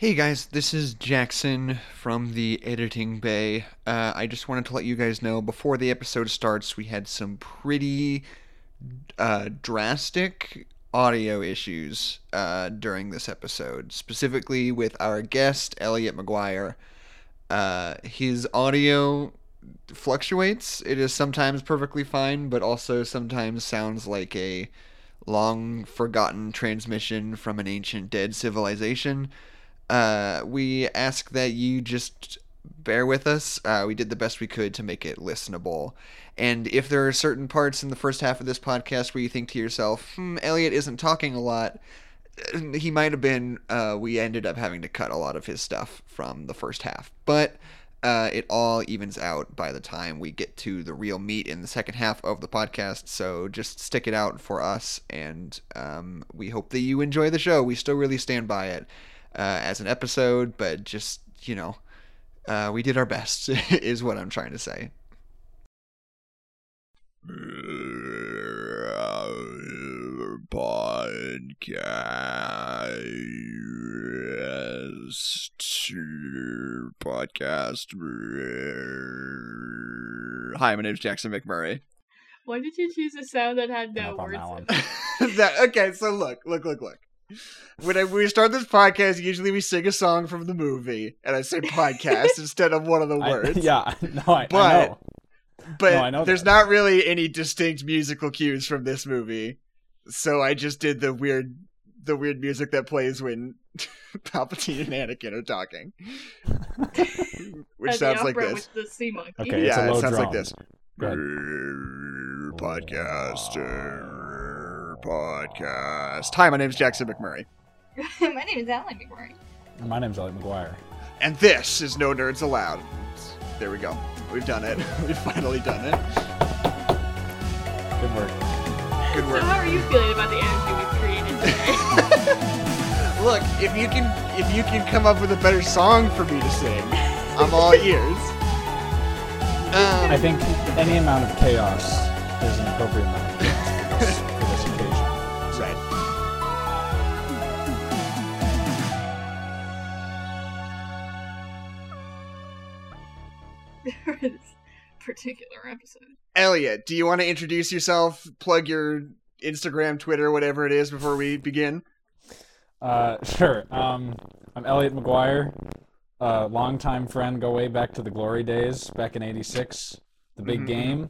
Hey guys, this is Jackson from the editing bay. Uh, I just wanted to let you guys know before the episode starts, we had some pretty uh, drastic audio issues uh, during this episode, specifically with our guest, Elliot McGuire. Uh, his audio fluctuates. It is sometimes perfectly fine, but also sometimes sounds like a long forgotten transmission from an ancient dead civilization. Uh, we ask that you just bear with us. Uh, we did the best we could to make it listenable. And if there are certain parts in the first half of this podcast where you think to yourself, hmm, Elliot isn't talking a lot, he might have been. Uh, we ended up having to cut a lot of his stuff from the first half. But uh, it all evens out by the time we get to the real meat in the second half of the podcast. So just stick it out for us, and um, we hope that you enjoy the show. We still really stand by it uh, as an episode, but just you know, uh, we did our best, is what I'm trying to say. Podcast. Podcast. Hi, my name is Jackson McMurray. Why did you choose a sound that had no Up on words that one. in it? that, okay, so look, look, look, look. When I, we start this podcast, usually we sing a song from the movie, and I say podcast instead of one of the I- words. yeah, no, I, I But- know. but No, I know there's that. not really any distinct musical cues from this movie. So I just did the weird, the weird music that plays when Palpatine and Anakin are talking, which sounds like this. With the sea monkey. Okay, yeah, it low sounds like this. Go ahead. Podcast. Podcast. Hi, my name is Jackson McMurray. My name is Alan McMurray. My name's Elliot McGuire. And this is No Nerds Allowed. There we go. We've done it. We've finally done it. Good work. Good work. So how are you feeling about the energy we've created today? Look, if you can if you can come up with a better song for me to sing, I'm all ears. I Um, think any amount of chaos is an appropriate amount this particular episode. Elliot, do you want to introduce yourself? Plug your Instagram, Twitter, whatever it is before we begin. Uh, sure. Um, I'm Elliot McGuire, uh, longtime friend. Go way back to the glory days, back in '86. The big Mhm. game.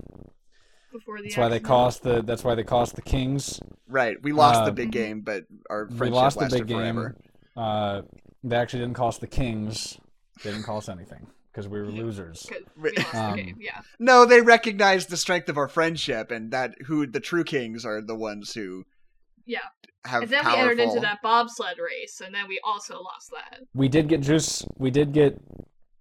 Before the That's why they cost the. That's why they cost the Kings. Right. We lost the Uh, big game, but our friendship we lost the lasted big game. Uh, they actually didn't cost the Kings. They didn't cost anything because we were losers. we lost Um, the game. Yeah. No, they recognized the strength of our friendship, and that who the true kings are the ones who Yeah. have And then powerful. we entered into that bobsled race, and then we also lost that. We did get juice. We did get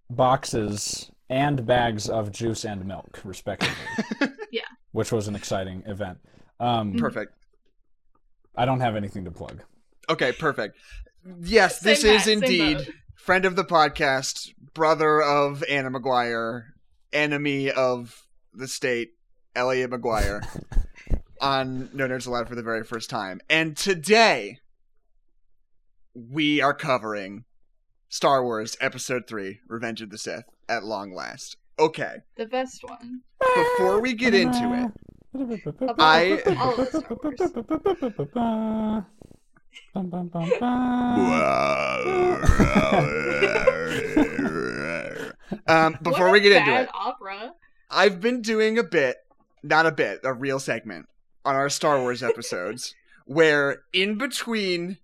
boxes and bags of juice and milk, respectively. Yeah. Which was an exciting event. Um, Perfect. I don't have anything to plug. Okay, perfect. Yes, this Same is hat, indeed boat. Friend of the podcast, brother of Anna McGuire, enemy of the state, Elliot McGuire, on No Nerds Allowed for the very first time. And today, we are covering Star Wars Episode 3 Revenge of the Sith at long last. Okay, The best one. before we get into it, Of I- Bum, bum, bum, bum. um, before What we a get into it, opera. I've been doing a bit, not a bit, a real segment on our Star Wars episodes where in between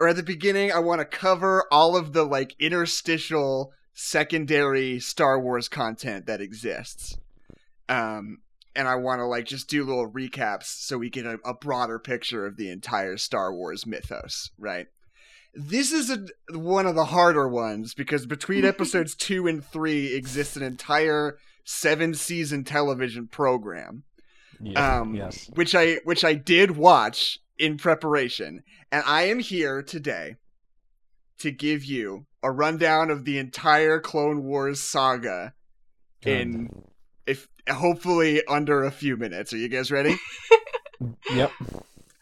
or at the beginning I want to cover all of the like interstitial secondary Star Wars content that exists. Um and I want to like just do little recaps so we get a, a broader picture of the entire Star Wars mythos, right? This is a, one of the harder ones because between episodes 2 and 3 exists an entire seven season television program Yeah, um, yes. which I which I did watch in preparation, and I am here today to give you a rundown of the entire Clone Wars saga in hopefully under a few minutes. Are you guys ready? Yep.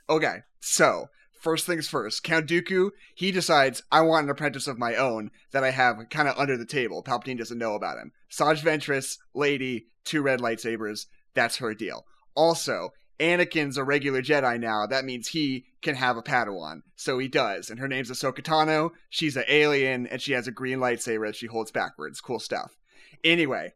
Okay, so first things first, Count Dooku, he decides, I want an apprentice of my own that I have kind of under the table. Palpatine doesn't know about him. Saj Ventress, lady, two red lightsabers, that's her deal. Also, Anakin's a regular Jedi now. That means he can have a Padawan. So he does. And her name's Ahsoka Tano. She's an alien, and she has a green lightsaber that she holds backwards. Cool stuff. Anyway,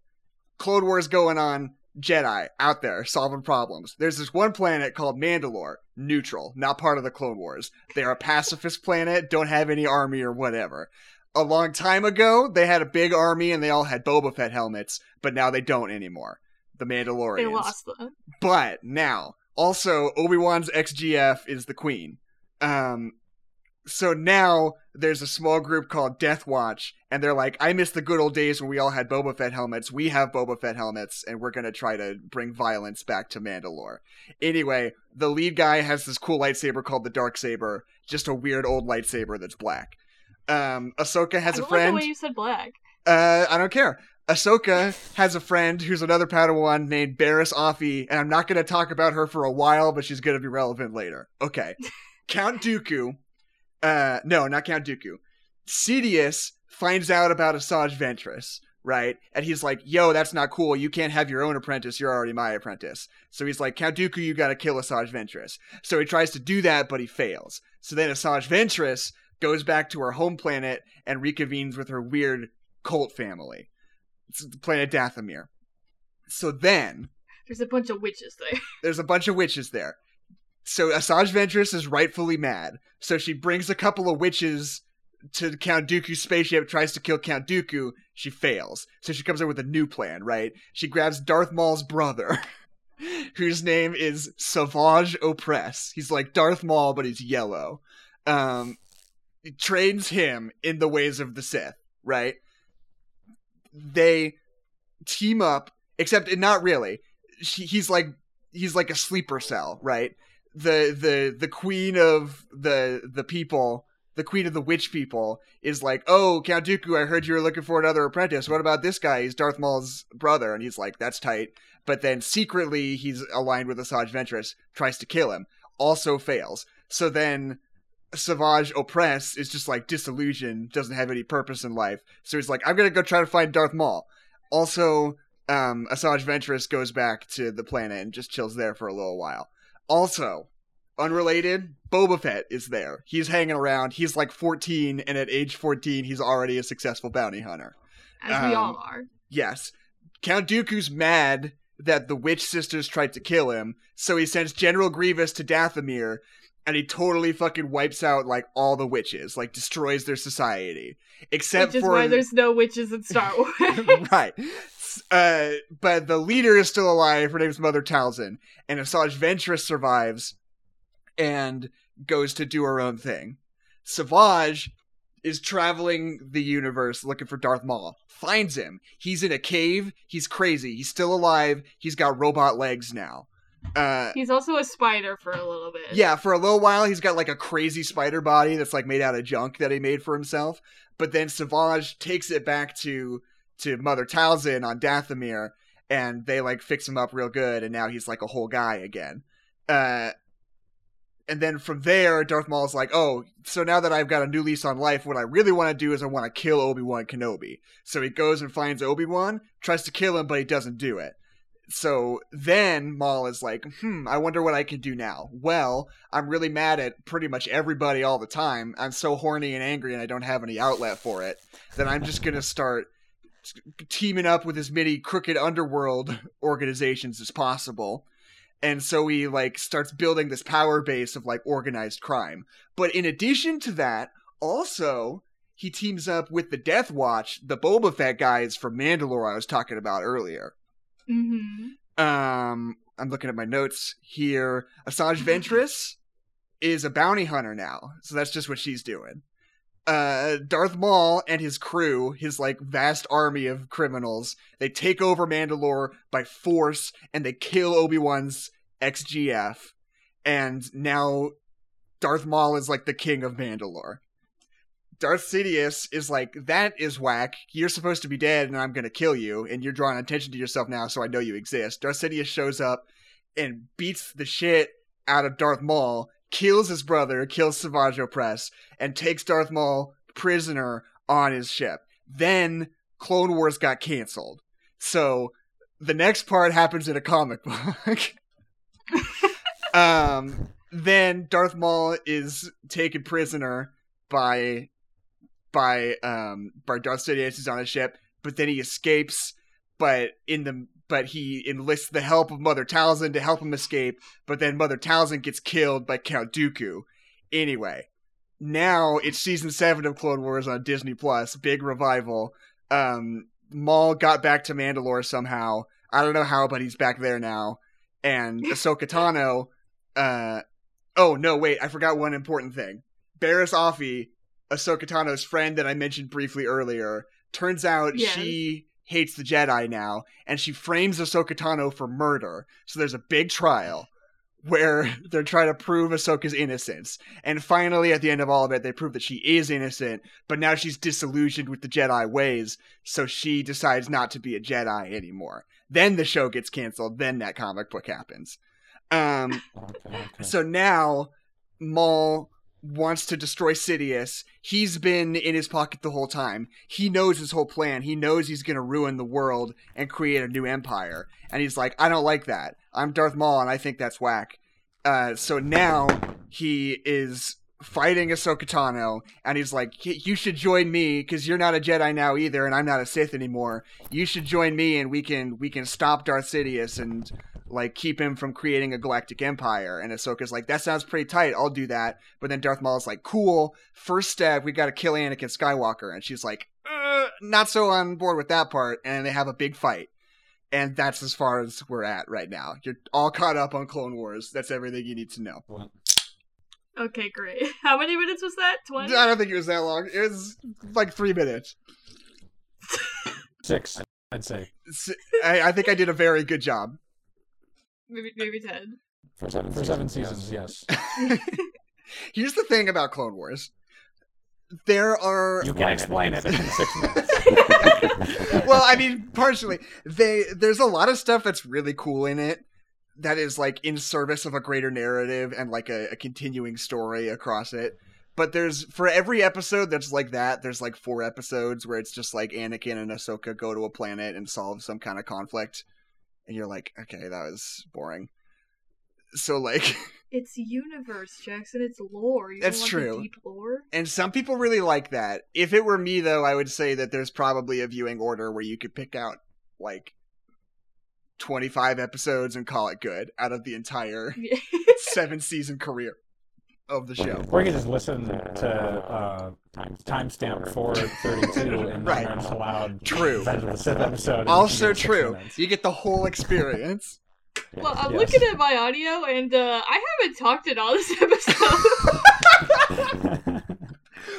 Clone Wars going on. Jedi out there solving problems. There's this one planet called Mandalore, neutral, not part of the Clone Wars. They're a pacifist planet, don't have any army or whatever. A long time ago, they had a big army and they all had Boba Fett helmets, but now they don't anymore. The Mandalorians. They lost them. But now, also Obi Wan's XGF is the queen. Um, so now there's a small group called Death Watch, and they're like, I miss the good old days when we all had Boba Fett helmets. We have Boba Fett helmets, and we're gonna try to bring violence back to Mandalore. Anyway, the lead guy has this cool lightsaber called the Dark Saber, just a weird old lightsaber that's black. Um, Ahsoka has I a friend. like the way you said black. Uh, I don't care. Ahsoka has a friend who's another Padawan named Barriss Offee, and I'm not going to talk about her for a while, but she's going to be relevant later. Okay. Count Dooku. Uh, no, not Count Dooku. Sidious finds out about Asajj Ventress, right? And he's like, yo, that's not cool. You can't have your own apprentice. You're already my apprentice. So he's like, Count Dooku, you got to kill Asajj Ventress. So he tries to do that, but he fails. So then Asajj Ventress goes back to her home planet and reconvenes with her weird cult family. It's the planet Dathomir. So then There's a bunch of witches there. there's a bunch of witches there. So Asajj Ventress is rightfully mad. So she brings a couple of witches to Count Dooku's spaceship, tries to kill Count Dooku. She fails. So she comes up with a new plan, right? She grabs Darth Maul's brother, whose name is Savage Opress. He's like Darth Maul, but he's yellow. Um, trains him in the ways of the Sith, right? They team up, except not really. She, he's like he's like a sleeper cell, right? The the the queen of the the people, the queen of the witch people, is like, "Oh, Count Dooku, I heard you were looking for another apprentice. What about this guy? He's Darth Maul's brother." And he's like, "That's tight." But then secretly, he's aligned with Asajj Ventress, tries to kill him, also fails. So then Savage Opress is just like disillusioned, doesn't have any purpose in life. So he's like, I'm gonna go try to find Darth Maul. Also, um, Asajj Ventress goes back to the planet and just chills there for a little while. Also, unrelated, Boba Fett is there. He's hanging around. He's like 14, and at age 14, he's already a successful bounty hunter. As we all Um, are. Yes. Count Dooku's mad that the witch sisters tried to kill him, so he sends General Grievous to Dathomir, and he totally fucking wipes out like all the witches, like destroys their society, except Which is for why there's no witches in Star Wars. right. Uh, but the leader is still alive. Her name's Mother Talzin, and Asajj Ventress survives and goes to do her own thing. Savage is traveling the universe looking for Darth Maul. Finds him. He's in a cave. He's crazy. He's still alive. He's got robot legs now. Uh, He's also a spider for a little bit. yeah, for a little while, he's got like a crazy spider body that's like made out of junk that he made for himself. But then Savage takes it back to to Mother Talzin on Dathomir, and they like fix him up real good, and now he's like a whole guy again. Uh, and then from there, Darth Maul's like, "Oh, so now that I've got a new lease on life, what I really want to do is I want to kill Obi Wan Kenobi." So he goes and finds Obi Wan, tries to kill him, but he doesn't do it. So then Maul is like, hmm, I wonder what I can do now. Well, I'm really mad at pretty much everybody all the time. I'm so horny and angry and I don't have any outlet for it Then I'm just going to start teaming up with as many crooked underworld organizations as possible. And so he like starts building this power base of like organized crime. But in addition to that, also he teams up with the Death Watch, the Boba Fett guys from Mandalore I was talking about earlier. Mm-hmm. Um, I'm looking at my notes here. Asajj Ventress is a bounty hunter now, so that's just what she's doing. Uh, Darth Maul and his crew, his like vast army of criminals, they take over Mandalore by force and they kill Obi Wan's XGF, and now Darth Maul is like the king of Mandalore. Darth Sidious is like, that is whack. You're supposed to be dead, and I'm gonna kill you, and you're drawing attention to yourself now, so I know you exist. Darth Sidious shows up and beats the shit out of Darth Maul, kills his brother, kills Savage Press, and takes Darth Maul prisoner on his ship. Then Clone Wars got canceled. So the next part happens in a comic book. um, then Darth Maul is taken prisoner by by um by Darth Sidious is on a ship, but then he escapes. But in the but he enlists the help of Mother Talzin to help him escape. But then Mother Talzin gets killed by Count Dooku. Anyway, now it's season seven of Clone Wars on Disney Plus, big revival. Um, Maul got back to Mandalore somehow. I don't know how, but he's back there now. And Ahsoka Tano, uh, oh no, wait, I forgot one important thing. Barriss Offee, Ahsoka Tano's friend that I mentioned briefly earlier, turns out she hates the Jedi now, and she frames Ahsoka Tano for murder. So there's a big trial where they're trying to prove Ahsoka's innocence. And finally, at the end of all of it, they prove that she is innocent, but now she's disillusioned with the Jedi ways, so she decides not to be a Jedi anymore. Then the show gets canceled, then that comic book happens. Um, so now Maul wants to destroy Sidious. He's been in his pocket the whole time. He knows his whole plan. He knows he's going to ruin the world and create a new empire. And he's like, I don't like that. I'm Darth Maul and I think that's whack. Uh, so now he is fighting Ahsoka Tano and he's like, you should join me because you're not a Jedi now either and I'm not a Sith anymore. You should join me and we can we can stop Darth Sidious and like keep him from creating a galactic empire. And Ahsoka's like, that sounds pretty tight. I'll do that. But then Darth Maul's like, cool. First step, we got to kill Anakin Skywalker. And she's like, uh, not so on board with that part. And they have a big fight. And that's as far as we're at right now. You're all caught up on Clone Wars. That's everything you need to know. Excellent. Okay, great. How many minutes was that? 20? I don't think it was that long. It was like three minutes. Six, I'd say. I think I did a very good job. Maybe, maybe 10. For seven, for seven seasons, yes. Here's the thing about Clone Wars. There are You can explain it in six minutes. well, I mean, partially. They there's a lot of stuff that's really cool in it that is like in service of a greater narrative and like a, a continuing story across it. But there's for every episode that's like that, there's like four episodes where it's just like Anakin and Ahsoka go to a planet and solve some kind of conflict, and you're like, okay, that was boring. So like, It's universe, Jackson. It's lore. You That's true. deep lore. and some people really like that. If it were me though, I would say that there's probably a viewing order where you could pick out like 25 episodes and call it good out of the entire seven season career of the show. Or you could just listen to uh, timestamp 432 and Right. then you're allowed True. Revenge of the Sith episode. and Also you can do six true. You get the whole experience. well, I'm Yes. looking at my audio, and uh, I haven't talked in all this episode.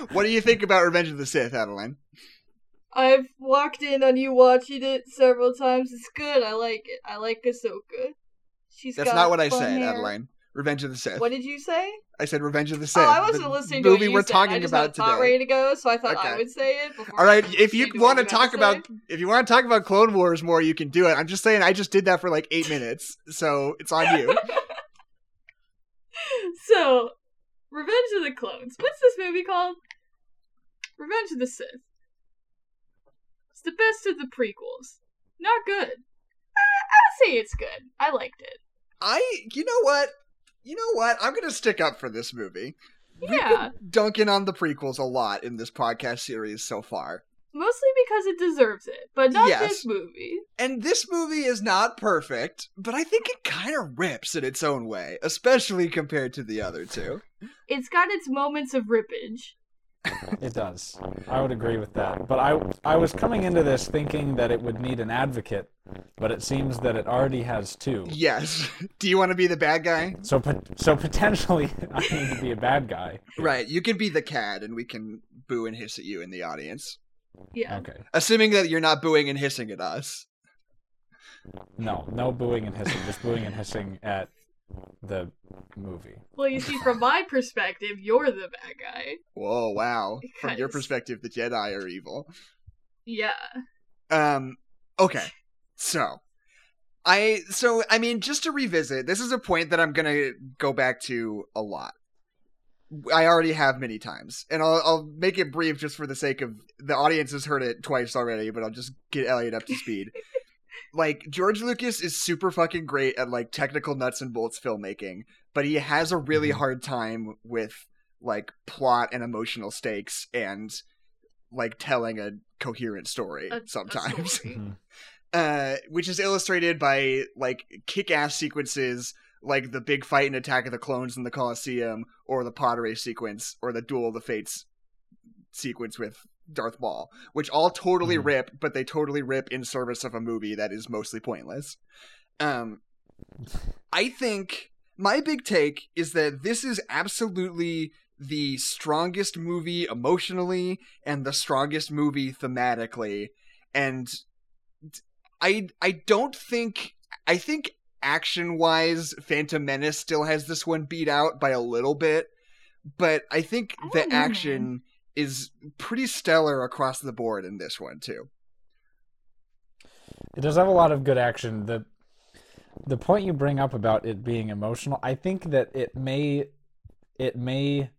what do you think about Revenge of the Sith, Adeline? I've walked in on you watching it several times. It's good. I like it. I like Ahsoka. She's That's got That's not what I said, hair. Adeline. Revenge of the Sith. What did you say? I said Revenge of the Sith. oh, I wasn't listening to movie we're said. talking I about had a thought today. ready to go, so I thought Okay. I would say it. Before All right, if you want to talk about say. if you want to talk about Clone Wars more, you can do it. I'm just saying I just did that for like 8 minutes. So, it's on you. So, Revenge of the Clones. What's this movie called? Revenge of the Sith. It's the best of the prequels. Not good. I, I'd say it's good. I liked it. I you know what? You know what? I'm going to stick up for this movie. We've been Yeah, dunking on the prequels a lot in this podcast series so far. mostly because it deserves it, but not Yes. this movie. And this movie is not perfect, but I think it kind of rips in its own way, especially compared to the other two. It's got its moments of rippage. It does. I would agree with that. But I I was coming into this thinking that it would need an advocate, but it seems that it already has two. Yes. Do you want to be the bad guy? So so potentially I need to be a bad guy. Right. You can be the cad and we can boo and hiss at you in the audience. Yeah. Okay. Assuming that you're not booing and hissing at us. No, no booing and hissing, just booing and hissing at the movie. Well, you see, from my perspective, you're the bad guy. Whoa, wow. From your perspective, the Jedi are evil. Yeah. Um okay. So I so I mean just to revisit, this is a point that I'm going to go back to a lot. I already have many times, and I'll I'll make it brief just for the sake of the audience has heard it twice already, but I'll just get Elliot up to speed. like George Lucas is super fucking great at like technical nuts and bolts filmmaking, but he has a really Mhm. hard time with like plot and emotional stakes and like telling a coherent story A- a sometimes. story. Mhm. uh, which is illustrated by like kick-ass sequences like the big fight in Attack of the Clones in the Colosseum, or the pod race sequence, or the Duel of the Fates sequence with Darth Maul, which all totally Mhm. rip, but they totally rip in service of a movie that is mostly pointless. Um, I think my big take is that this is absolutely the strongest movie emotionally and the strongest movie thematically and I I don't think I think action wise Phantom Menace still has this one beat out by a little bit but I think the don't know, action is pretty stellar across the board in this one too. It does have a lot of good action. The the point you bring up about it being emotional, I think that it may it may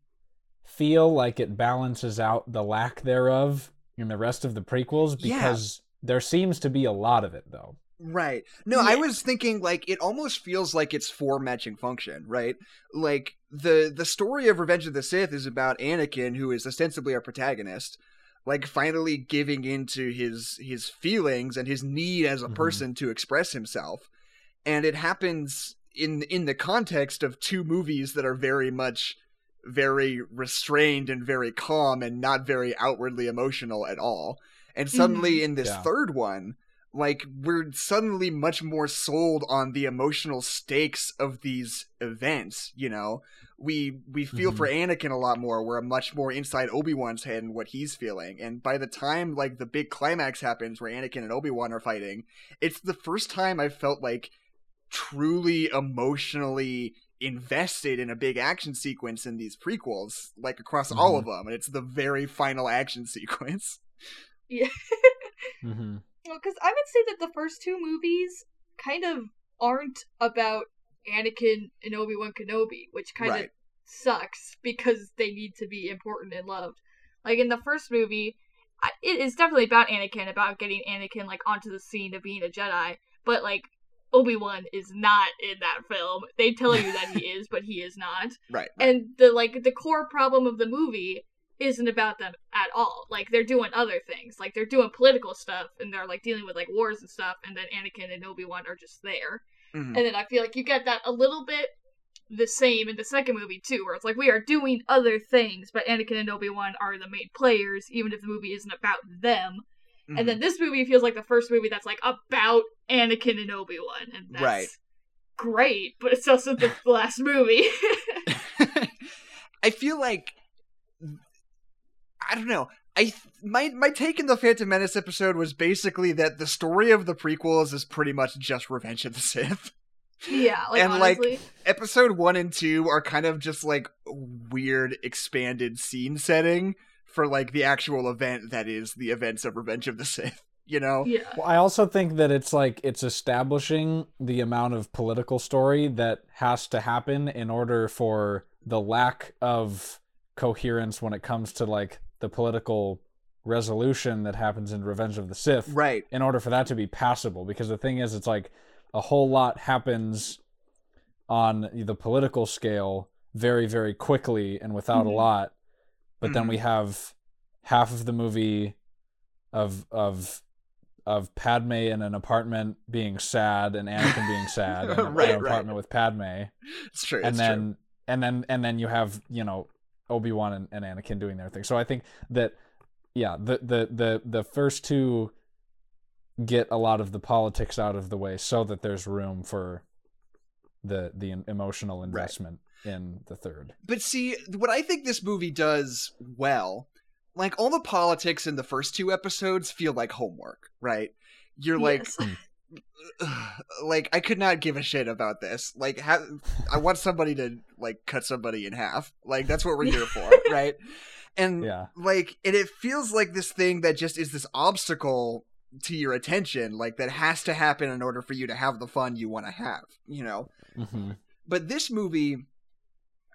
feel like it balances out the lack thereof in the rest of the prequels Yeah. because there seems to be a lot of it though. Right. No, I was thinking like it almost feels like it's for matching function, right? Like the the story of Revenge of the Sith is about Anakin, who is ostensibly our protagonist, like finally giving into his his feelings and his need as a Mhm. person to express himself. And it happens in in the context of two movies that are very much very restrained and very calm and not very outwardly emotional at all. And suddenly in this Yeah. third one, like we're suddenly much more sold on the emotional stakes of these events you know we we feel Mhm. for anakin a lot more we're much more inside obi-wan's head and what he's feeling and by the time like the big climax happens where anakin and obi-wan are fighting it's the first time i felt like truly emotionally invested in a big action sequence in these prequels like across all Mhm. of them and it's the very final action sequence Yeah. Mm-hmm. Because I would say that the first two movies kind of aren't about Anakin and Obi Wan Kenobi, which kind of Right. sucks because they need to be important and loved. Like in the first movie, it is definitely about Anakin, about getting Anakin like onto the scene of being a Jedi, but like Obi Wan is not in that film. They tell you that he is, but he is not right and the like the core problem of the movie isn't about them at all like they're doing other things like they're doing political stuff and they're like dealing with like wars and stuff and then anakin and obi-wan are just there Mhm. and then i feel like you get that a little bit the same in the second movie too where it's like we are doing other things but anakin and obi-wan are the main players even if the movie isn't about them Mhm. and then this movie feels like the first movie that's like about anakin and obi-wan and that's Right. great but it's also the last movie I feel like I don't know. I th- my my take in the Phantom Menace episode was basically that the story of the prequels is pretty much just Revenge of the Sith. yeah like And, like, Episode 1 and 2 are kind of just like weird expanded scene setting for like the actual event that is the events of Revenge of the Sith, you know? yeah Well, I also think that it's like it's establishing the amount of political story that has to happen in order for the lack of coherence when it comes to like the political resolution that happens in Revenge of the Sith Right. in order for that to be passable because the thing is it's like a whole lot happens on the political scale very very quickly and without a Mhm. lot but then Mhm. we have half of the movie of of of Padme in an apartment being sad and Anakin being sad in Right, an right. apartment with Padme It's true. and it's then true. and then and then you have you know Obi-Wan and, and Anakin doing their thing. So I think that yeah, the the the the first two get a lot of the politics out of the way so that there's room for the the emotional investment in the third. But see, what I think this movie does well, like all the politics in the first two episodes feel like homework, right? You're Yes. like I could not give a shit about this. Like, ha- I want somebody to like cut somebody in half. Like that's what we're here for, right? And Yeah. like, and it feels like this thing that just is this obstacle to your attention, like that has to happen in order for you to have the fun you want to have, you know? hmm but this movie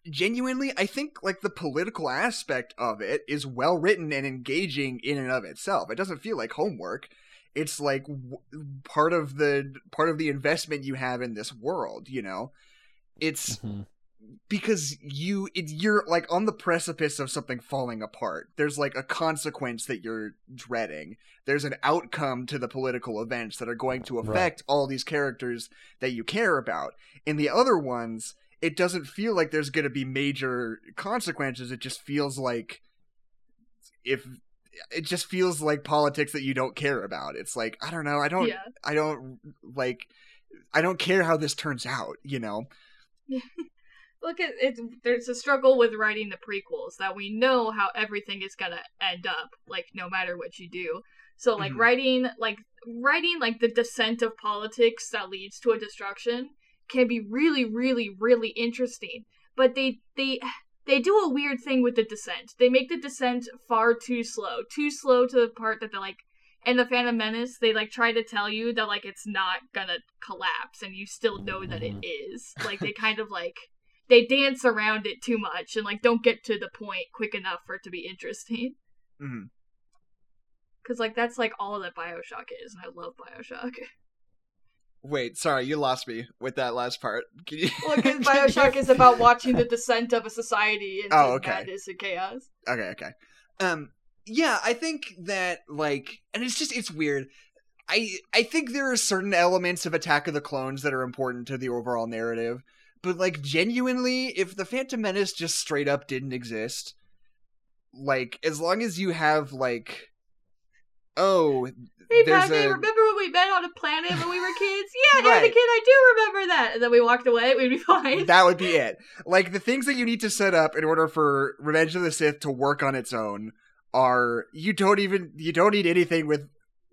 genuinely, I think like the political aspect of it is well written and engaging in and of itself. It doesn't feel like homework. It's like w- part of the part of the investment you have in this world. You know, it's Mhm. because you it, you're like on the precipice of something falling apart there's like a consequence that you're dreading there's an outcome to the political events that are going to Right. affect all these characters that you care about in the other ones it doesn't feel like there's going to be major consequences it just feels like if it just feels like politics that you don't care about it's like i don't know i don't Yeah. i don't like i don't care how this turns out you know Look at it. There's a struggle with writing the prequels that we know how everything is gonna end up, like no matter what you do. So like Mhm. writing, like writing, like the descent of politics that leads to a destruction can be really, really, really interesting. But they they they do a weird thing with the descent. They make the descent far too slow, too slow to the part that they're like. In the Phantom Menace, they like try to tell you that like it's not gonna collapse, and you still know that it is. Like they kind of like they dance around it too much and like don't get to the point quick enough for it to be interesting. Mhm. Cause like that's like all that Bioshock is, and I love Bioshock. Wait, sorry, you lost me with that last part. Can you... Look, cause Bioshock is about watching the descent of a society into Oh, okay. madness and chaos. okay, okay. Um, yeah, I think that like, and it's just it's weird. I I think there are certain elements of Attack of the Clones that are important to the overall narrative, but like genuinely, if the Phantom Menace just straight up didn't exist, like as long as you have like, oh, Hey, Padme, a remember when we met on a planet when we were kids? Yeah, Right. Anakin, I do remember that. And then we walked away. We'd be fine. that would be it. Like the things that you need to set up in order for Revenge of the Sith to work on its own are you don't even you don't need anything with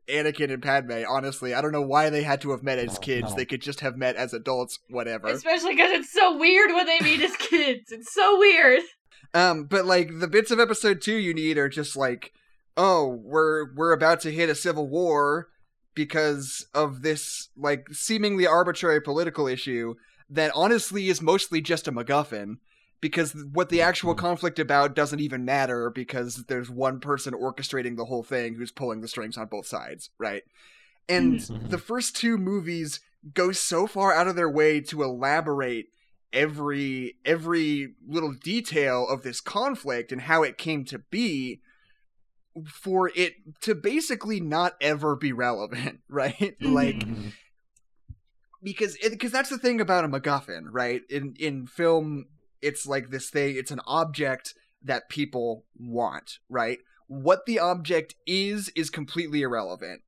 Anakin and Padme. Honestly, I don't know why they had to have met as No, kids. no. They could just have met as adults, whatever. Especially because it's so weird when they meet as kids. It's so weird. Um, but like the bits of episode two you need are just like, oh, we're we're about to hit a civil war because of this like seemingly arbitrary political issue that honestly is mostly just a MacGuffin. Because what the actual conflict about doesn't even matter because there's one person orchestrating the whole thing who's pulling the strings on both sides, right? And Mhm. the first two movies go so far out of their way to elaborate every every little detail of this conflict and how it came to be for it to basically not ever be relevant right like Mhm. because because that's the thing about a MacGuffin, right? In in film, it's like this thing. It's an object that people want, right? What the object is is completely irrelevant.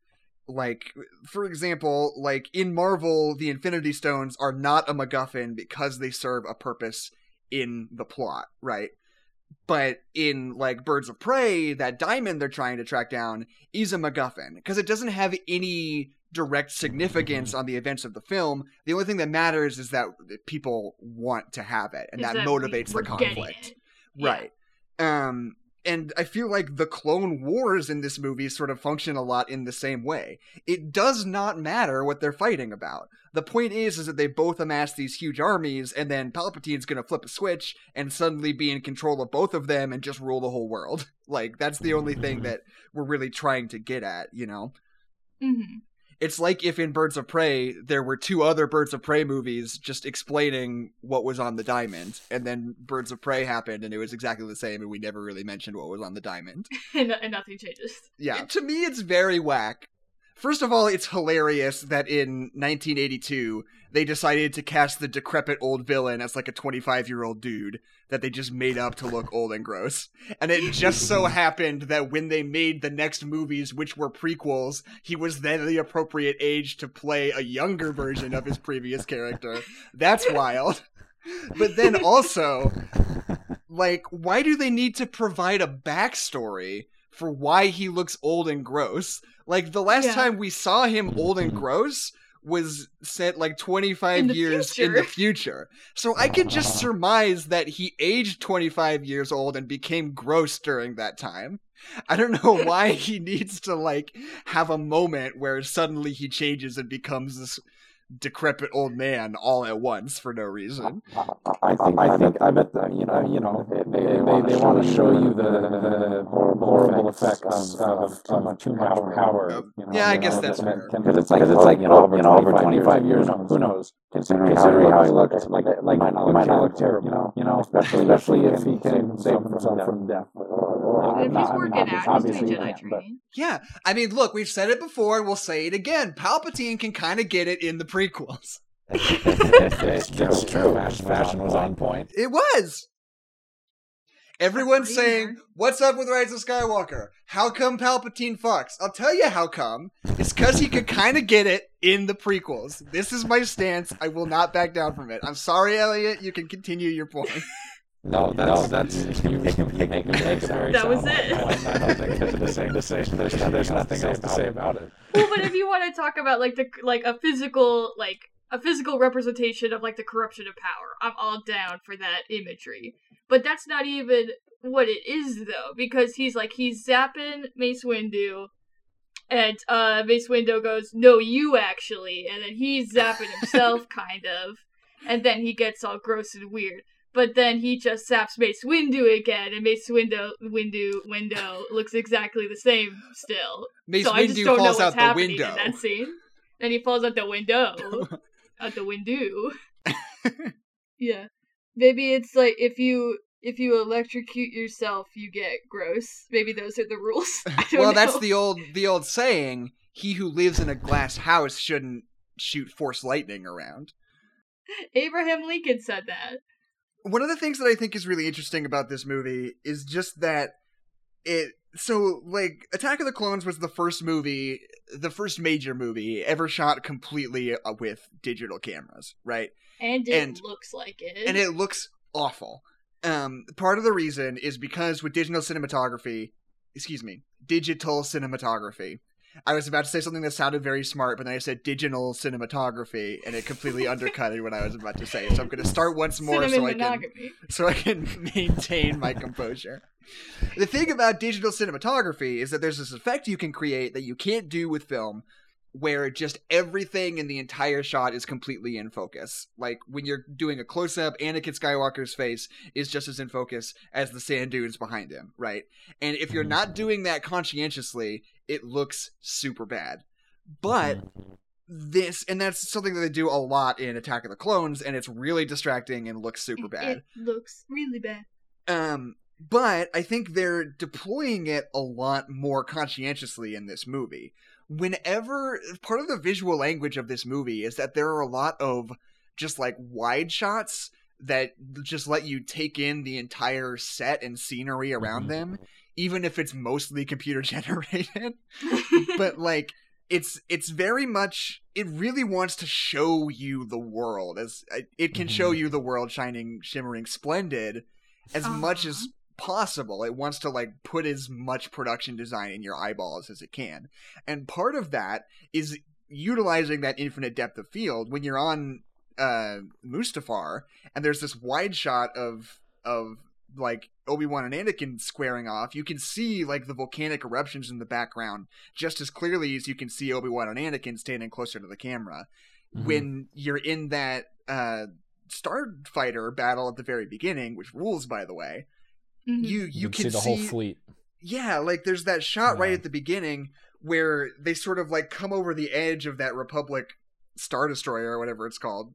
Like, for example, like in Marvel, the Infinity Stones are not a MacGuffin because they serve a purpose in the plot, right? But in like Birds of Prey, that diamond they're trying to track down is a MacGuffin because it doesn't have any direct significance on the events of the film. The only thing that matters is that people want to have it, and Is that, motivates the conflict. it. Yeah. Right. Um and I feel like the clone wars in this movie sort of function a lot in the same way. It does not matter what they're fighting about. The point is is that they both amass these huge armies and then Palpatine's going to flip a switch and suddenly be in control of both of them and just rule the whole world. Like that's the only thing Mhm. that we're really trying to get at, you know. hmm It's like if in Birds of Prey there were two other Birds of Prey movies just explaining what was on the diamond, and then Birds of Prey happened and it was exactly the same, and we never really mentioned what was on the diamond. and, and nothing changes. Yeah, to me it's very whack. First of all, it's hilarious that in 1982 they decided to cast the decrepit old villain as like a 25 year old dude that they just made up to look old and gross. And it just so happened that when they made the next movies, which were prequels, he was then the appropriate age to play a younger version of his previous character. That's wild. But then also, like, why do they need to provide a backstory for why he looks old and gross? Like, the last Yeah. time we saw him old and mm-hmm. gross was set like 25 In the years in the future. future. So I could just uh-huh. surmise that he aged 25 years old and became gross during that time. I don't know why he needs to like have a moment where suddenly he changes and becomes this decrepit old man all at once for no reason. I think, I think, I bet that, you know, you know, they, they, they, they want to show you the, the horrible, horrible effects of, of too much power. power you know, Yeah, I you guess know, that's that- fair. Because it's like, it's like, you know, you know, over 25 years, who knows? Considering, considering how he looked, like, like, he might not, he might not look terrible, you know, you know, especially, especially if he can save himself from death. Or, or, If he's I mean, working out, he's obviously doing he Jedi training. Yeah, I mean, look, we've said it before and we'll say it again. Palpatine can kind of get it in the prequels. it's, it's true. Fashion, fashion was on point. It was. Everyone's That's saying, "What's up with Rise of Skywalker? How come Palpatine fucks?" I'll tell you how come. It's because he could kind of get it in the prequels. This is my stance. I will not back down from it. I'm sorry, Elliot. You can continue your point. No, that's, that's you make him make him make a very That was it. point. I don't think there's anything to say. There's, there's nothing else to say about it. Well, but if you want to talk about like the like a physical like a physical representation of like the corruption of power, I'm all down for that imagery. But that's not even what it is though, because he's like he's zapping Mace Windu, and uh Mace Windu goes, "No, you actually," and then he's zapping himself, kind of, and then he gets all gross and weird. But then he just zaps Mace Windu again, and Mace Windu Windu Window looks exactly the same still Mace so I just don't know what's out the happening window. in that scene. Then he falls out the window. out the window. yeah. Maybe it's like if you if you electrocute yourself, you get gross. Maybe those are the rules. Well, that's the old the old saying: "He who lives in a glass house shouldn't shoot force lightning around." Abraham Lincoln said that. one of the things that I think is really interesting about this movie is just that it so like Attack of the Clones was the first movie, the first major movie ever shot completely uh, with digital cameras, right? And it And- looks like it. And it looks awful. Um part of the reason is because with digital cinematography, excuse me, digital cinematography. I was about to say something that sounded very smart, but then I said digital cinematography, and it completely undercut what I was about to say. So I'm going to start once more so I can so I can maintain my composure. The thing about digital cinematography is that there's this effect you can create that you can't do with film where just everything in the entire shot is completely in focus. Like when you're doing a close up, Anakin Skywalker's face is just as in focus as the sand dunes behind him, right? And if you're not doing that conscientiously, it looks super bad. But this and that's something that they do a lot in Attack of the Clones and it's really distracting and looks super bad. It looks really bad. Um, but I think they're deploying it a lot more conscientiously in this movie. Whenever part of the visual language of this movie is that there are a lot of just like wide shots that just let you take in the entire set and scenery around Mhm. them, even if it's mostly computer generated. but like it's it's very much it really wants to show you the world as uh, it can show Mhm. you the world shining shimmering splendid as much as possible it wants to like put as much production design in your eyeballs as it can and part of that is utilizing that infinite depth of field when you're on uh mustafar and there's this wide shot of of like Obi-Wan and Anakin squaring off, you can see like the volcanic eruptions in the background just as clearly as you can see Obi-Wan and Anakin standing closer to the camera. Mhm. When you're in that uh Starfighter battle at the very beginning, which rules by the way, Mhm. you you, you can see the whole fleet. yeah, like there's that shot right at the beginning where they sort of like come over the edge of that Republic Star Destroyer or whatever it's called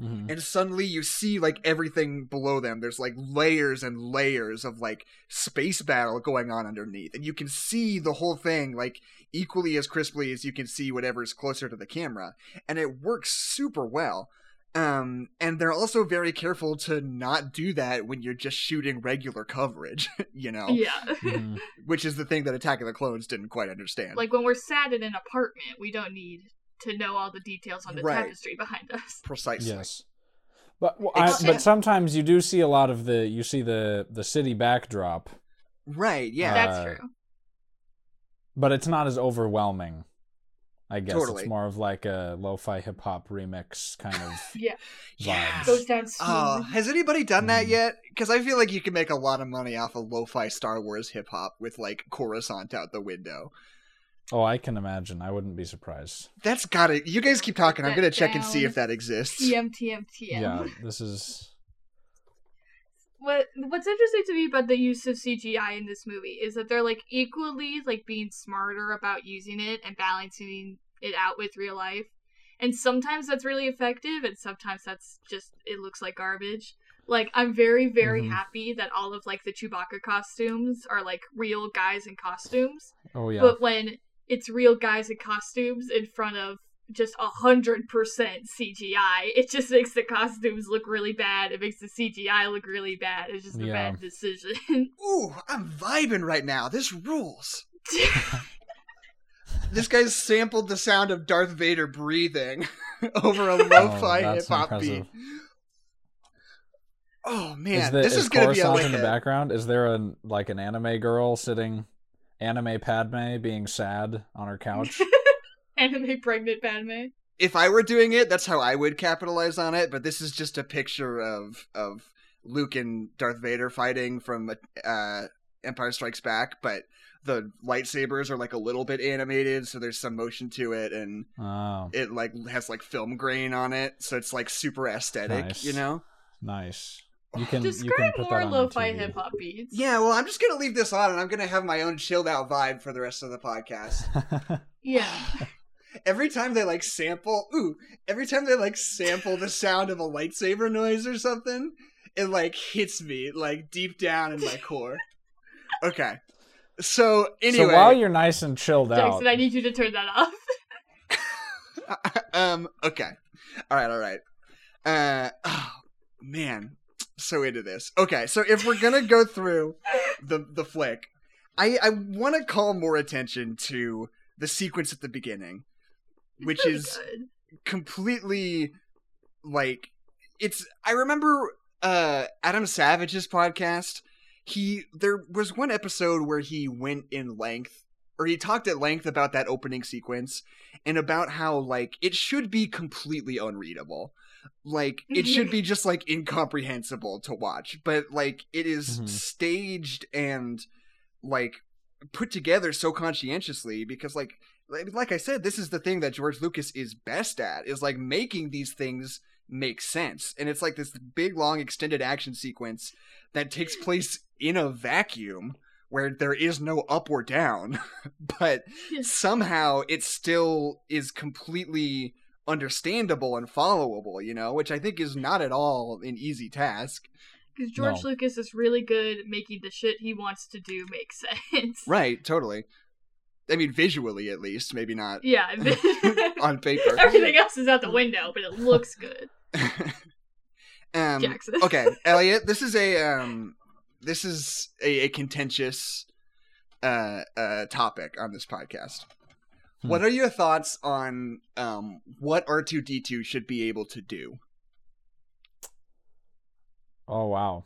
Mhm. and suddenly you see like everything below them there's like layers and layers of like space battle going on underneath and you can see the whole thing like equally as crisply as you can see whatever's closer to the camera and it works super well um and they're also very careful to not do that when you're just shooting regular coverage you know Yeah. Mhm. which is the thing that attack of the clones didn't quite understand like when we're sat in an apartment, we don't need to know all the details on the Right. tapestry behind us. precisely Yes. But well, I, but sometimes you do see a lot of the you see the the city backdrop, right yeah That's Uh, true. but it's not as overwhelming. I guess Totally. it's more of like a lo-fi hip hop remix kind of Yeah. Yeah. Goes down smooth. Oh, has anybody done that Mhm. yet? Because I feel like you can make a lot of money off of lo-fi Star Wars hip hop with like Coruscant out the window. Oh, I can imagine. I wouldn't be surprised. That's got it. You guys keep talking. I'm gonna check and see if that exists. TM TM TM. Yeah, this is. What What's interesting to me about the use of CGI in this movie is that they're like equally like being smarter about using it and balancing it out with real life. And sometimes that's really effective, and sometimes that's just it looks like garbage. Like I'm very very Mhm. happy that all of like the Chewbacca costumes are like real guys in costumes. Oh yeah. But when it's real guys in costumes in front of just a hundred percent CGI, it just makes the costumes look really bad. It makes the CGI look really bad. It's just a Yeah. bad decision. Ooh, I'm vibing right now. This rules. This guy's sampled the sound of Darth Vader breathing over a lo-fi Oh, hip hop beat. impressive. Oh is man, the, this is is, gonna be a, Coruscant in the background? Is there a like an anime girl sitting, anime Padme being sad on her couch? Anime pregnant Padme. if I were doing it, that's how I would capitalize on it. But this is just a picture of of Luke and Darth Vader fighting from uh, Empire Strikes Back, but the lightsabers are like a little bit animated, so there's some motion to it, and oh, it like has like film grain on it, so it's like super aesthetic, Nice. you know. nice. You can you can Describe put more that lo-fi hip hop beats. Yeah, well, I'm just gonna leave this on, and I'm gonna have my own chilled out vibe for the rest of the podcast. Yeah. every time they like sample ooh every time they like sample the sound of a lightsaber noise or something it like hits me like deep down in my core. Okay. So anyway. So while you're nice and chilled out, Jackson, I need you to turn that off. um okay. All right all right uh oh man. So into this. Okay so if we're gonna go through the the flick i i want to call more attention to the sequence at the beginning which Pretty is good. completely like it's i remember uh adam savage's podcast he there was one episode where he went in length or he talked at length about that opening sequence and about how like it should be completely unreadable like it should be just like incomprehensible to watch but like it is Mhm. staged and like put together so conscientiously because like like like I said, this is the thing that George Lucas is best at is like making these things make sense. And it's like this big long extended action sequence that takes place in a vacuum where there is no up or down, but Yes. somehow it still is completely understandable and followable, you know, which I think is not at all an easy task. Because George No. Lucas is really good at making the shit he wants to do make sense. Right, totally. I mean visually at least, maybe not Yeah. on paper. Everything else is out the window, but it looks good. um, Jackson. okay, Elliot, this is a um, this is a, a contentious uh, uh, topic on this podcast. Hmm. What are your thoughts on um, what R two D two should be able to do? Oh wow.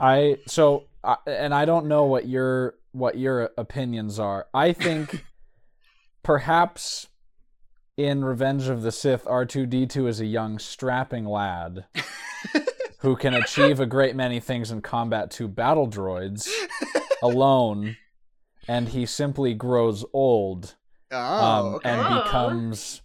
I so I and I don't know what your what your opinions are. I think perhaps in Revenge of the Sith R2D2 is a young strapping lad who can achieve a great many things in combat to battle droids alone and he simply grows old Oh, um, okay. and becomes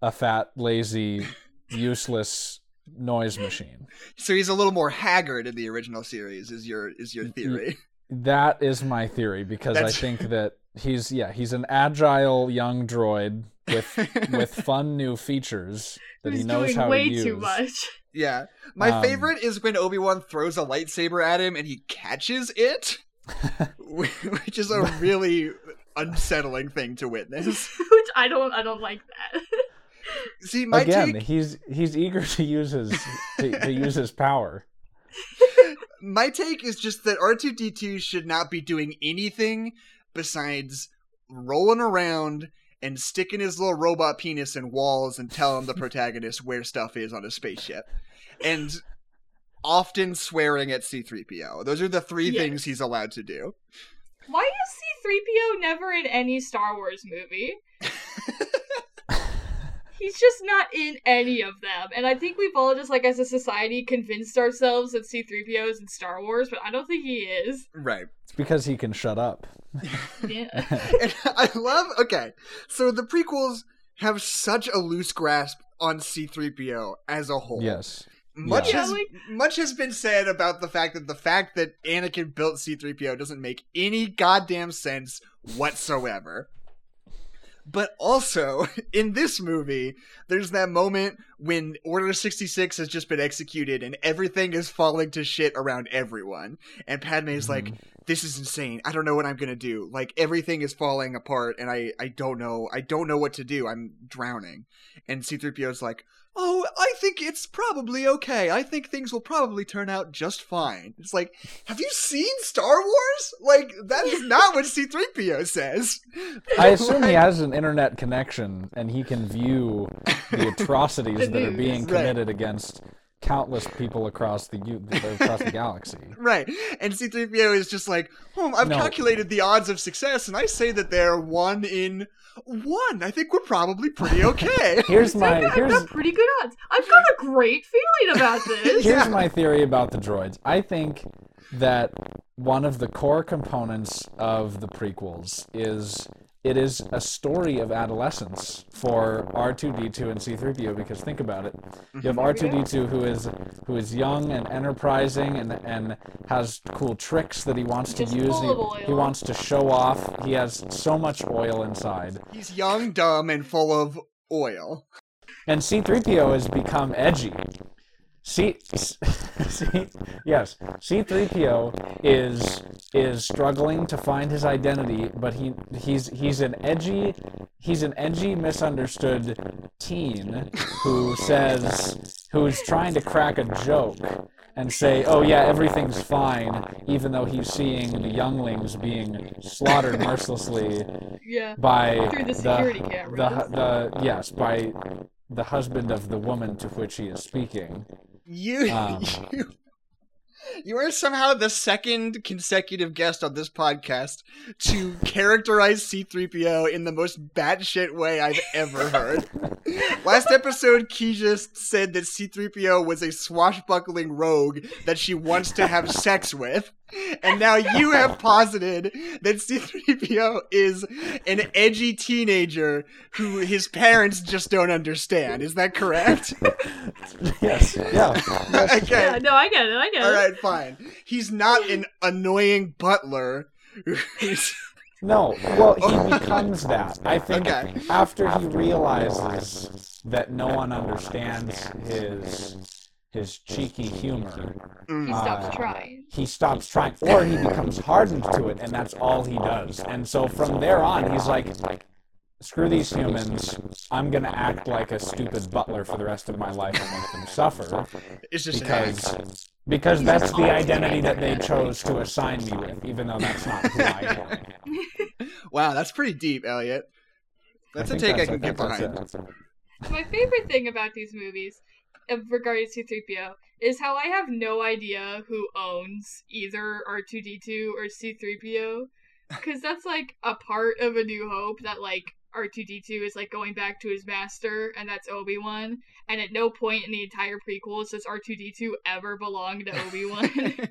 a fat, lazy, useless noise machine. so he's a little more haggard in the original series. Is your is your theory? That is my theory because That's- I think that he's yeah he's an agile young droid with with fun new features that he Who's knows doing how way to use. too much. Yeah, my Um, favorite is when Obi Wan throws a lightsaber at him and he catches it, which is a really unsettling thing to witness. Which I don't I don't like that. See, my Again, take he's he's eager to use his to, to use his power. My take is just that R2D2 should not be doing anything besides rolling around and sticking his little robot penis in walls and telling the protagonist where stuff is on a spaceship. And often swearing at C3PO. Those are the three Yes. things he's allowed to do. Why is C3PO never in any Star Wars movie? He's just not in any of them. And I think we've all just like as a society convinced ourselves that C3PO is in Star Wars, but I don't think he is. Right. It's because he can shut up. Yeah. and I love. Okay, so the prequels have such a loose grasp on C-3PO as a whole. Yes. Much Yeah. has like- much has been said about the fact that the fact that Anakin built C-3PO doesn't make any goddamn sense whatsoever. But also, in this movie, there's that moment when Order 66 has just been executed and everything is falling to shit around everyone. And Padme's like, mm-hmm. This is insane. I don't know what I'm gonna do. Like everything is falling apart and I, I don't know I don't know what to do. I'm drowning. And C3PO's like, Oh, I think it's probably okay. I think things will probably turn out just fine. It's like, have you seen Star Wars? Like, that is not what C3PO says. I assume he has an internet connection and he can view the atrocities that are being Right. committed against countless people across the across the galaxy. Right. And C3PO is just like, hmm, I've No. calculated the odds of success, and I say that they're one in one. I think we're probably pretty okay. Here's my I've here's got pretty good odds. I've got a great feeling about this. here's my theory about the droids. I think that one of the core components of the prequels is it is a story of adolescence for R2D2 and C3PO because think about it. You have mm-hmm. R2D2 who is who is young and enterprising and and has cool tricks that he wants to Just use. full He, of oil. he wants to show off. He has so much oil inside. He's young, dumb, and full of oil. And C3PO has become edgy. C, C yes, C3PO is is struggling to find his identity, but he he's he's an edgy he's an edgy misunderstood teen who says who's trying to crack a joke and say, "Oh yeah, everything's fine," even though he's seeing the younglings being slaughtered mercilessly Yeah. by Through the security cameras. The, the yes, by the husband of the woman to which he is speaking. You, Um. you, you are somehow the second consecutive guest on this podcast to characterize C3PO in the most batshit way I've ever heard. Last episode, just said that C3PO was a swashbuckling rogue that she wants to have sex with. And now you have posited that C3PO is an edgy teenager who his parents just don't understand. Is that correct? yes, yeah. okay. Yeah, no, I get it. I get it. All right, fine. He's not an annoying butler. who's- No, well, he becomes that. I think Okay. after he realizes that no one understands his his cheeky humor, He Mm. stops Uh, trying. he stops trying, or he becomes hardened to it, and that's all he does. And so from there on, he's like, "Screw these humans! I'm gonna act like a stupid butler for the rest of my life and make them suffer." It's just because because that's the identity that they chose to assign me with, even though that's not who I am. Wow, that's pretty deep, Elliot. That's a think take I that's- can get behind. My favorite thing about these movies, regarding C3PO, is how I have no idea who owns either R2D2 or C3PO. Because that's like a part of A New Hope that, like, R2D2 is like going back to his master, and that's Obi Wan. And at no point in the entire prequels does R2D2 ever belong to Obi Wan.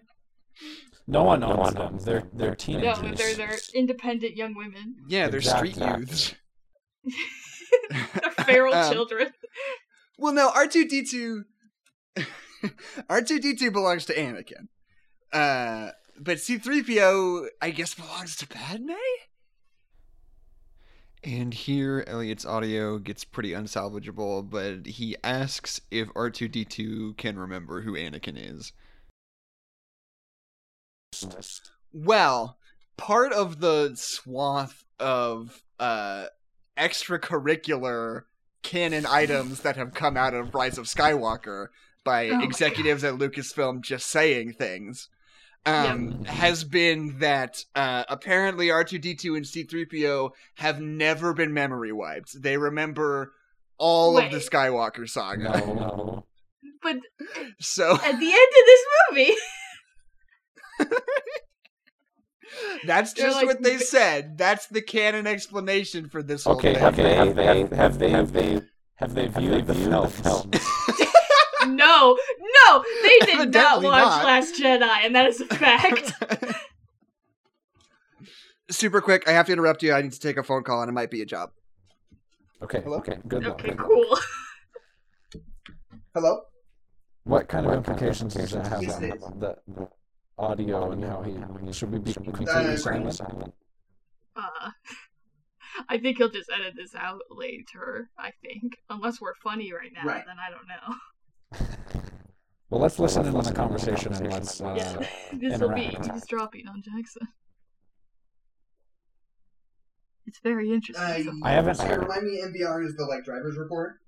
No one owns them. They're they're teenagers. no, they're they're independent young women. yeah, they're street youths. they're feral Um, children. Well, no, R2D2 R2D2 belongs to Anakin. Uh, but C3PO I guess belongs to Padme? And here, Elliot's audio gets pretty unsalvageable, but he asks if R2D2 can remember who Anakin is. Well, part of the swath of uh, extracurricular canon items that have come out of Rise of Skywalker by Oh executives at Lucasfilm just saying things um, has been that uh, apparently R2D2 and C3PO have never been memory wiped. They remember all of the Skywalker saga. no, no. But So at the end of this movie, that's just like- what they said. That's the canon explanation for this whole Okay, thing. have they have they have they have they have they viewed the films? no, no, they did not watch not. Last Jedi, and that is a fact. super quick. I have to interrupt you. I need to take a phone call, and it might be a job. Okay. Hello? Okay. Good luck. Okay, luck. cool. Hello. What kind of implications does that have Yes, on it is. the audio and how he should we be completely Uh, silent? Uh, I think he'll just edit this out later. I think, unless we're funny right now, Right. then I don't know. Well, let's listen in on the conversation and let's. Uh, Yeah, this will be interact. eavesdropping on Jackson. It's very interesting. so- I haven't- Sorry, remind me. NVR is the like driver's report.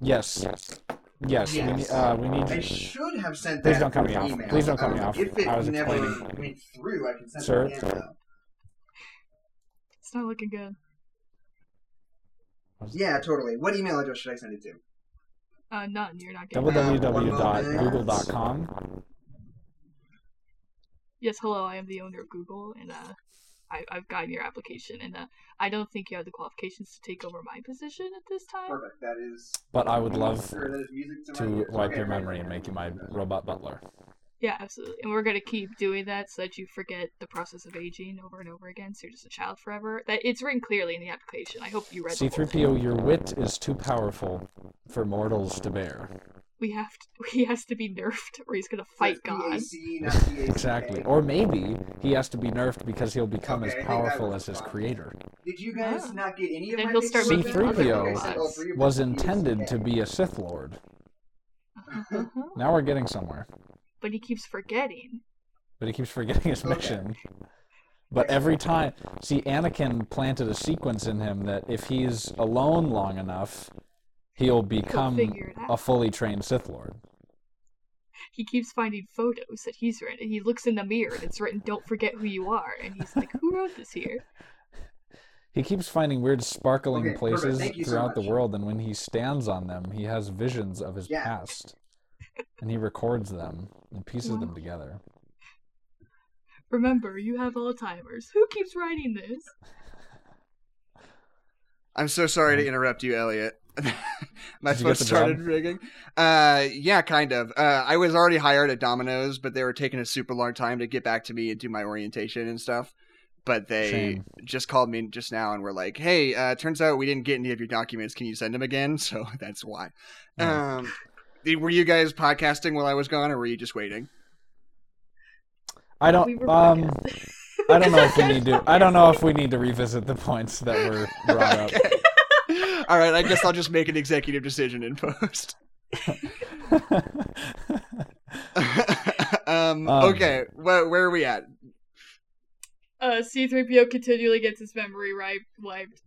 Yes. Yes. Yes, we need. Uh, we need. I should have sent Please that don't cut me through off. email. Please don't cut me Um, off. If it I was never explaining. went through, I can send Sir? it again. though. It's not looking good. Yeah, totally. What email address should I send it to? Uh, none. You're not getting. that. www.google.com. Yes, hello. I am the owner of Google, and uh, I, I've gotten your application, and uh, I don't think you have the qualifications to take over my position at this time. Perfect. That is. But I would love Sure, that is music to, to wipe Okay, your great, memory and make you my robot butler. Yeah, absolutely. And we're gonna keep doing that so that you forget the process of aging over and over again, so you're just a child forever. That it's written clearly in the application. I hope you read. the whole thing. C3PO, your wit is too powerful for mortals to bear. We have to. He has to be nerfed, or he's gonna fight God. PAC, not Exactly. Or maybe he has to be nerfed because he'll become Okay, as powerful as his fine. creator. Did you guys Ah. not get any of Then my he'll start pictures? C3PO I said all three of Was intended to be a Sith Lord. Uh-huh. Now we're getting somewhere. But he keeps forgetting. But he keeps forgetting his Okay. mission. But every time, see, Anakin planted a sequence in him that if he's alone long enough, he'll become figure it out. a fully trained Sith Lord. He keeps finding photos that he's written. He looks in the mirror and it's written, "Don't forget who you are," and he's like, "Who wrote this here?" He keeps finding weird sparkling Okay, places Thank you so throughout the world, and when he stands on them, he has visions of his Yeah. past. And he records them and pieces them together. Remember, you have Alzheimer's. Who keeps writing this? I'm so sorry to interrupt you, Elliot. My Did you phone get the started job? ringing. Uh, yeah, kind of. Uh, I was already hired at Domino's, but they were taking a super long time to get back to me and do my orientation and stuff. But they Shame. just called me just now and were like, "Hey, uh, turns out we didn't get any of your documents. Can you send them again?" So that's why. Oh. Um, were you guys podcasting while I was gone, or were you just waiting? I don't. We um. I don't know if we need to. I don't know if we need to revisit the points that were brought up. Okay. All right, I guess I'll just make an executive decision in post. um, Um, okay, where, where are we at? Uh, C-3PO continually gets his memory ri- wiped.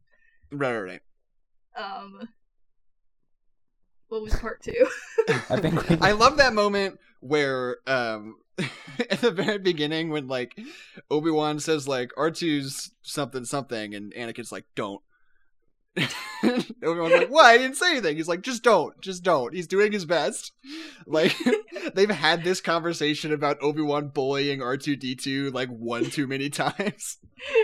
Right, right, right. Um, what was part two? I think we, I love that moment where, um, at the very beginning when like Obi Wan says like R2's something something, and Anakin's like, "Don't." Obi Wan's like, "What? I didn't say anything." He's like, "Just don't, just don't." He's doing his best. Like they've had this conversation about Obi Wan bullying R two D two like one too many times.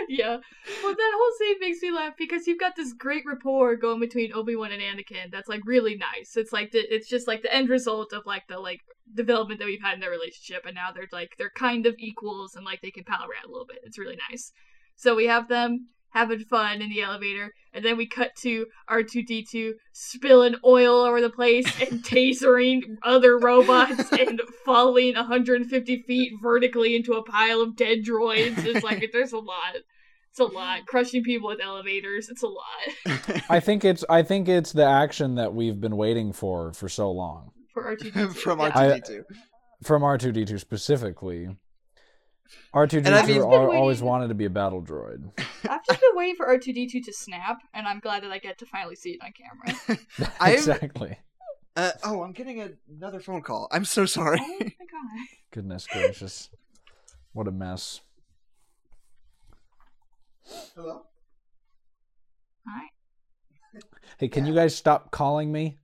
yeah. Well, that whole scene makes me laugh because you've got this great rapport going between Obi Wan and Anakin. That's like really nice. It's like the, it's just like the end result of like the like development that we've had in their relationship, and now they're like they're kind of equals and like they can pal around a little bit. It's really nice. So we have them having fun in the elevator, and then we cut to R two D two spilling oil over the place and tasering other robots and falling 150 feet vertically into a pile of dead droids. It's like there's a lot. It's a lot. Crushing people with elevators. It's a lot I think it's. I think it's the action that we've been waiting for for so long for R two D two. From R two D two. from R2D2 specifically. R2D2 And I mean- al- I've been always wanted to be a battle droid. I've just been waiting for R two D two to snap, and I'm glad that I get to finally see it on camera. Exactly. Uh, oh, I'm getting a, another phone call. I'm so sorry. Oh my god. Goodness gracious. What a mess. Hello. Alright. Hey, can you guys stop calling me?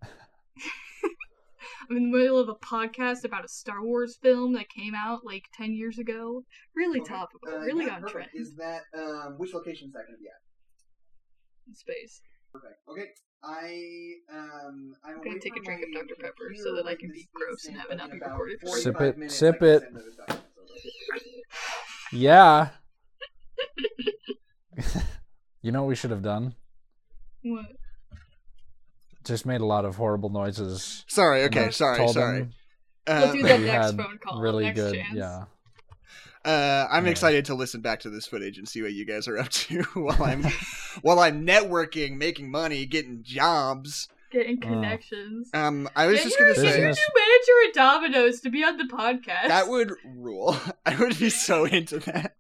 I'm in the middle of a podcast about a Star Wars film that came out like ten years ago. Really Okay. topical. Uh, really yeah, on perfect. trend Is that um, which location is that going to be at? in space. Perfect. Okay. I um I'm gonna take a drink of Dr. Pepper so that I can be gross and have it but not be recorded. Sip it, minutes, sip I it. send those documents over. Yeah. you know what we should have done? What? Just made a lot of horrible noises. Sorry. Okay. Sorry. Sorry. them We'll Uh, do that that next phone call. Really next good. chance. Yeah. Uh, I'm Yeah. excited to listen back to this footage and see what you guys are up to while I'm while I'm networking, making money, getting jobs. Getting Oh. connections. Um, I was Get just your, gonna get say your new manager at Domino's to be on the podcast. that would rule. I would be so into that.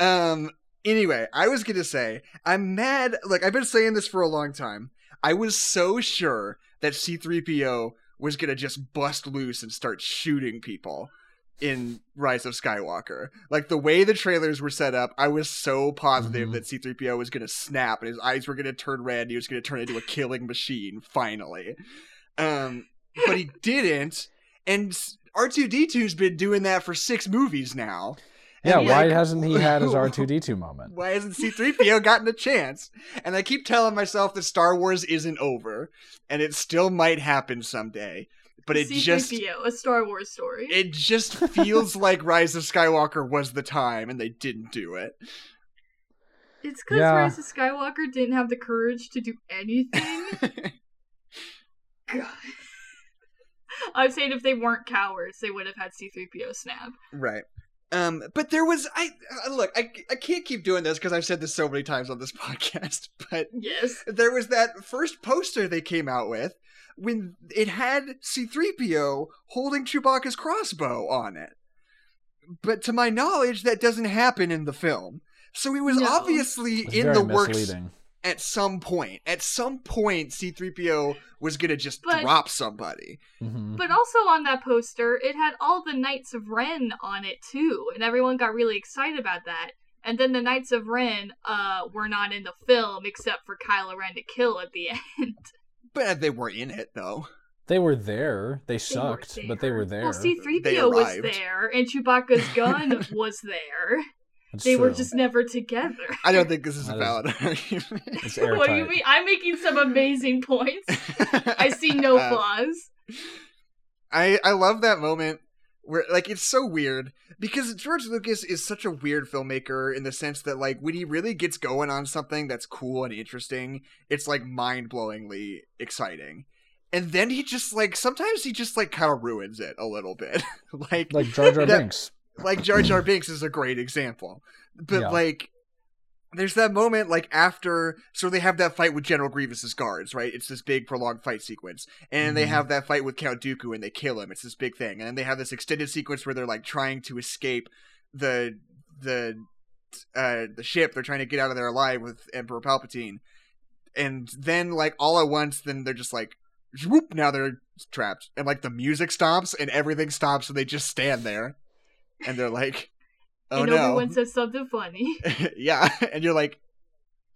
Um. Anyway, I was gonna say I'm mad. Like I've been saying this for a long time. I was so sure that C-3PO was gonna just bust loose and start shooting people in Rise of Skywalker. Like the way the trailers were set up, I was so positive Mhm. that C-3PO was gonna snap and his eyes were gonna turn red. And he was gonna turn into a killing machine finally. Um, but he didn't. And R2D2's been doing that for six movies now. Yeah. Why like, hasn't he had his R two D two moment? why hasn't C3PO gotten a chance? And I keep telling myself that Star Wars isn't over, and it still might happen someday. But it just C-3PO, a Star Wars story. it just feels like Rise of Skywalker was the time, and they didn't do it. it's because Yeah. Rise of Skywalker didn't have the courage to do anything. God. I'm saying if they weren't cowards, they would have had C-3PO snap. right. Um, but there was I uh, look I I can't keep doing this because I've said this so many times on this podcast, but Yes. there was that first poster they came out with when it had C3PO holding Chewbacca's crossbow on it. But to my knowledge, that doesn't happen in the film. So it was No. obviously It's in very the works misleading. At some point. At some point, C3PO was going to just But- drop somebody. Mhm. But also on that poster, it had all the Knights of Ren on it too, and everyone got really excited about that. And then the Knights of Ren uh, were not in the film except for Kylo Ren to kill at the end. But they were in it, though. They were there. They They were sucked, but they were there. Well, C-3PO was there, and Chewbacca's gun was there. It's They were just never together. I don't think this is a That is- valid argument. It's what do you mean? I'm making some amazing points. I see no Uh, flaws. I I love that moment where like it's so weird because George Lucas is such a weird filmmaker in the sense that like when he really gets going on something that's cool and interesting, it's like mind-blowingly exciting. And then he just like sometimes he just like kind of ruins it a little bit. like like Jar Jar That- Binks. Like Jar Jar Binks is a great example. But Yeah. like there's that moment like after so they have that fight with General Grievous's guards, right? It's this big prolonged fight sequence. And they Mhm. have that fight with Count Dooku and they kill him. It's this big thing. And then they have this extended sequence where they're like trying to escape the the uh the ship. They're trying to get out of there alive with Emperor Palpatine. And then like all at once then they're just like whoop now they're trapped. And like the music stops and everything stops and they just stand there. And they're like Oh and no. Obi-Wan says something funny. yeah, and you're like,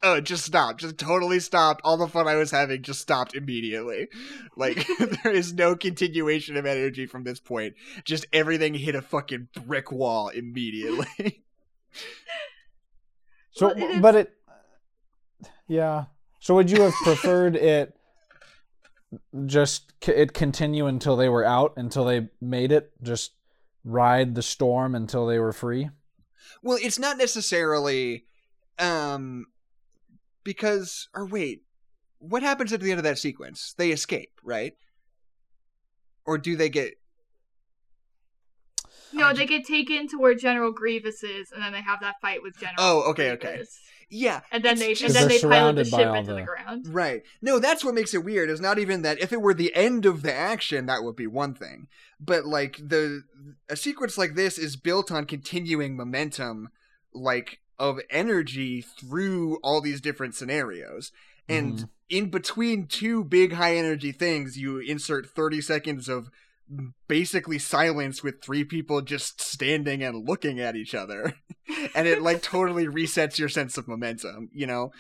oh, it just stopped, just totally stopped. All the fun I was having just stopped immediately. Like there is no continuation of energy from this point. Just everything hit a fucking brick wall immediately. So, Well, it is- but it, yeah. So, would you have preferred it just it continue until they were out, until they made it, just ride the storm until they were free? well, it's not necessarily, um, because or wait, what happens at the end of that sequence? They escape, right? Or do they get? No, they get taken to where General Grievous is, and then they have that fight with General. Oh, okay, okay. Yeah, And then they just- and then they're pilot the ship into the the- ground. Right. No, that's what makes it weird. It's not even that if it were the end of the action, that would be one thing. But like the a sequence like this is built on continuing momentum like of energy through all these different scenarios. And Mhm. in between two big high energy things, you insert 30 seconds of basically silence with three people just standing and looking at each other. and it like totally resets your sense of momentum, you know?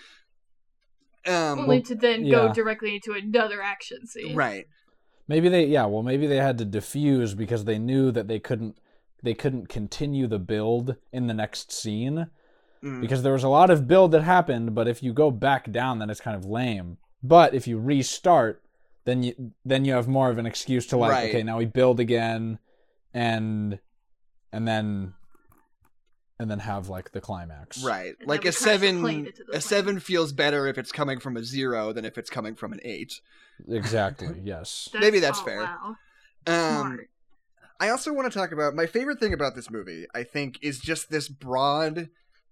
Um Only to then go directly into another action scene. Right. Maybe they, yeah. Well, maybe they had to diffuse because they knew that they couldn't, they couldn't continue the build in the next scene Mm. because there was a lot of build that happened. But if you go back down, then it's kind of lame. But if you restart, then you then you have more of an excuse to like, Right. okay, now we build again, and and then and then have like the climax. Right. And Like a we crash the seven plane into a seven feels better if it's coming from a zero than if it's coming from an eight. Exactly. Yes. Maybe that's oh, fair. Wow. Um I also want to talk about my favorite thing about this movie, I think, is just this broad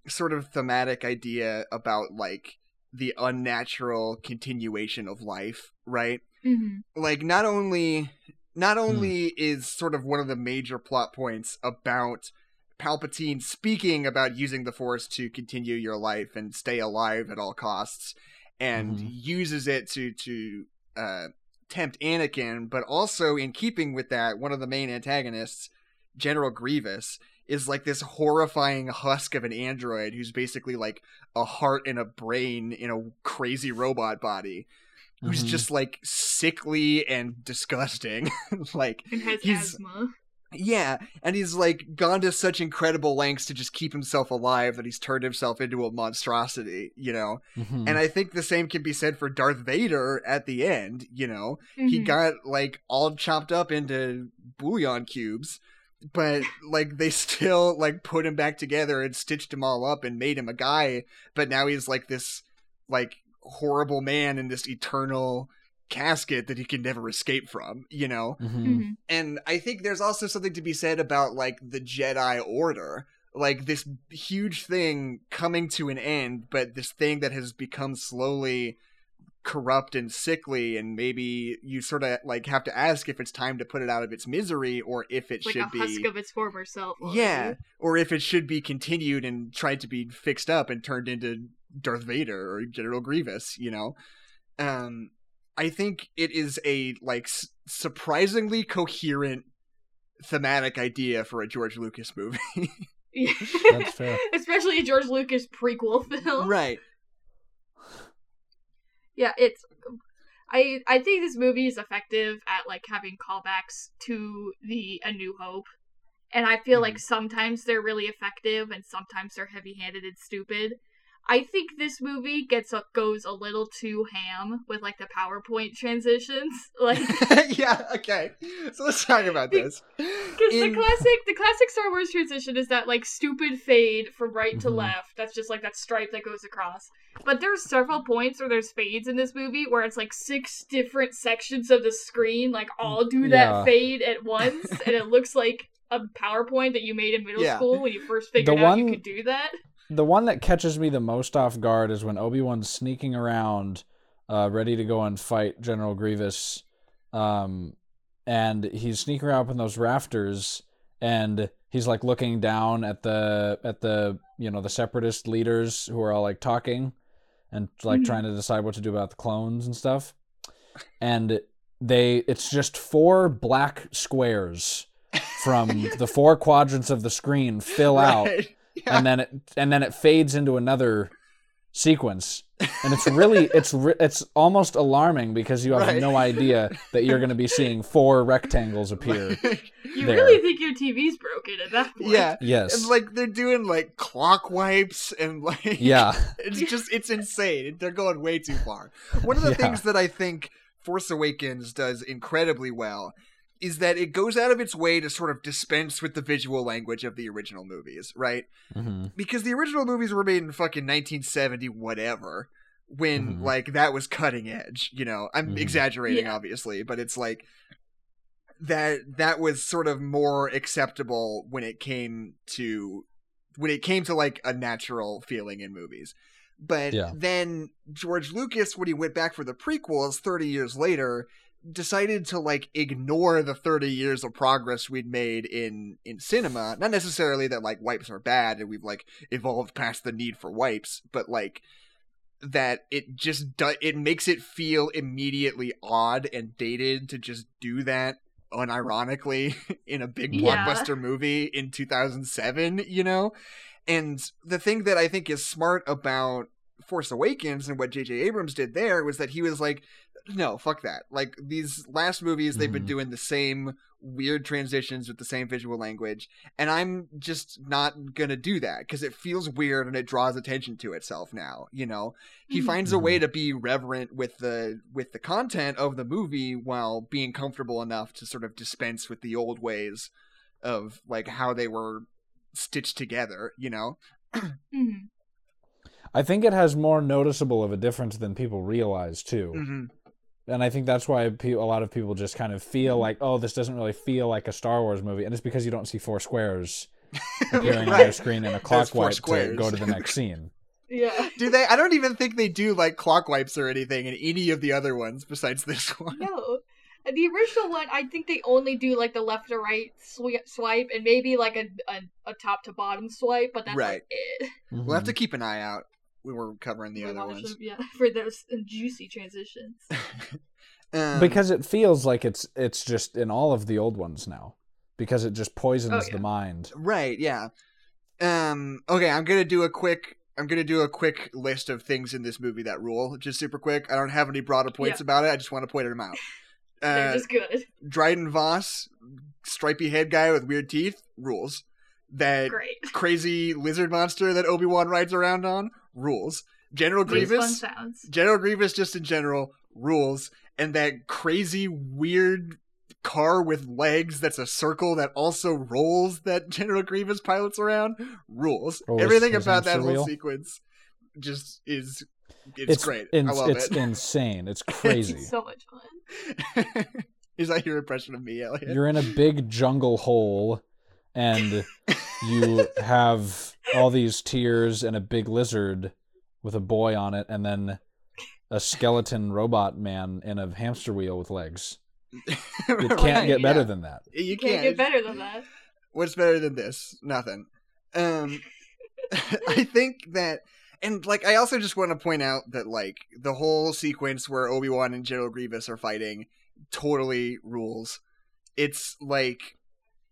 sort of thematic idea about like the unnatural continuation of life, right? Mhm. Like not only not Hmm. only is sort of one of the major plot points about Palpatine speaking about using the Force to continue your life and stay alive at all costs, and Mhm. uses it to to uh, tempt Anakin, but also in keeping with that, one of the main antagonists, General Grievous, is like this horrifying husk of an android who's basically like a heart and a brain in a crazy robot body. Who's Mhm. just like sickly and disgusting. like And has he's- asthma. yeah, and he's like gone to such incredible lengths to just keep himself alive that he's turned himself into a monstrosity, you know. Mhm. And I think the same can be said for Darth Vader at the end, you know. He Mhm. got like all chopped up into bouillon cubes, but like they still like put him back together and stitched him all up and made him a guy, but now he's like this like horrible man in this eternal casket that he can never escape from, you know Mhm. Mhm. and I think there's also something to be said about like the Jedi Order, like this huge thing coming to an end, but this thing that has become slowly corrupt and sickly, and maybe you sort of like have to ask if it's time to put it out of its misery or if it like should a be. husk of its former self. already. Yeah, or if it should be continued and tried to be fixed up and turned into Darth Vader or General Grievous, you know. Um I think it is a like surprisingly coherent thematic idea for a George Lucas movie. That's fair. Especially a George Lucas prequel film. right. Yeah, it's I I think this movie is effective at like having callbacks to the A New Hope. And I feel like sometimes they're really effective and sometimes they're heavy-handed and stupid. I think this movie gets a, goes a little too ham with like the PowerPoint transitions. Like yeah, okay. So let's talk about this. Because the classic, the classic Star Wars transition is that like stupid fade from right to Mhm. left. That's just like that stripe that goes across. But there's several points where there's fades in this movie where it's like six different sections of the screen, like all do that Yeah. fade at once, and it looks like a PowerPoint that you made in middle Yeah. school when you first figured The out you could do that. The one that catches me the most off guard is when Obi Wan's sneaking around, uh, ready to go and fight General Grievous, um, and he's sneaking around up in those rafters, and he's like looking down at the at the you know the separatist leaders who are all like talking, and like Mhm. trying to decide what to do about the clones and stuff, and they it's just four black squares from the four quadrants of the screen fill out Right. Yeah. and then it and then it fades into another sequence and it's really it's it's almost alarming because you have Right. no idea that you're going to be seeing four rectangles appear You There. really think your TV's broken at that point? yeah. yes And like they're doing like clock wipes and like yeah it's just it's insane. They're going way too far. One of the Yeah. things that I think Force Awakens does incredibly well is that it goes out of its way to sort of dispense with the visual language of the original movies, right? hmm Because the original movies were made in fucking 1970 whatever when Mhm. like that was cutting edge, you know. I'm Mhm. exaggerating Yeah. obviously, but it's like that that was sort of more acceptable when it came to when it came to like a natural feeling in movies. But Yeah. then George Lucas, when he went back for the prequels 30 years later, decided to like ignore the 30 years of progress we'd made in in cinema. Not necessarily that like wipes are bad and we've like evolved past the need for wipes, but like that it just do- it makes it feel immediately odd and dated to just do that unironically in a big Yeah. blockbuster movie in 2007, you know? And the thing that I think is smart about Force Awakens and what J.J. Abrams did there was that he was like, no, fuck that. Like, these last movies, they've been Mhm. doing the same weird transitions with the same visual language, and I'm just not gonna do that because it feels weird and it draws attention to itself now, you know? He Mhm. finds a way to be reverent with the with the content of the movie while being comfortable enough to sort of dispense with the old ways of like how they were stitched together, you know. Mhm. I think it has more noticeable of a difference than people realize too. And I think that's why a lot of people just kind of Mm-hmm. feel like, oh, this doesn't really feel like a Star Wars movie, and it's because you don't see four squares appearing on your screen in a There's clock four wipe to go to the next scene. Yeah. Do they? I don't even think they do like clock wipes or anything in any of the other ones besides this one. No. The original one, I think they only do like the left to right swi- swipe and maybe like a, a a top to bottom swipe, but that's Right. like it. We'll have to keep an eye out when we're covering the We other ones. them, yeah, for those juicy transitions. Um, because it feels like it's it's just in all of the old ones now because it just poisons Oh, yeah. the mind. Right, yeah. Um okay, I'm going to do a quick I'm going to do a quick list of things in this movie that rule, just super quick. I don't have any broader points Yeah. about it. I just want to point them out. They're Uh, just good. Dryden Voss, stripy head guy with weird teeth, rules. That Great. crazy lizard monster that Obi-Wan rides around on, rules. General Makes fun Grievous, sounds. General Grievous just in general, rules. And that crazy weird car with legs that's a circle that also rolls that General Grievous pilots around, rules. Oh, his- Everything his about that hamster whole sequence just is it's, great. ins- I love it's it. insane. It's crazy. It's so much fun. is that your impression of me, Elliot? You're in a big jungle hole, and you have all these tears and a big lizard with a boy on it, and then a skeleton robot man in a hamster wheel with legs. It can't Right, get better yeah. than that. You You can't. can't get better than that. What's better than this? Nothing. Um, I think that, and like, I also just want to point out that like the whole sequence where Obi Wan and General Grievous are fighting totally rules. It's like,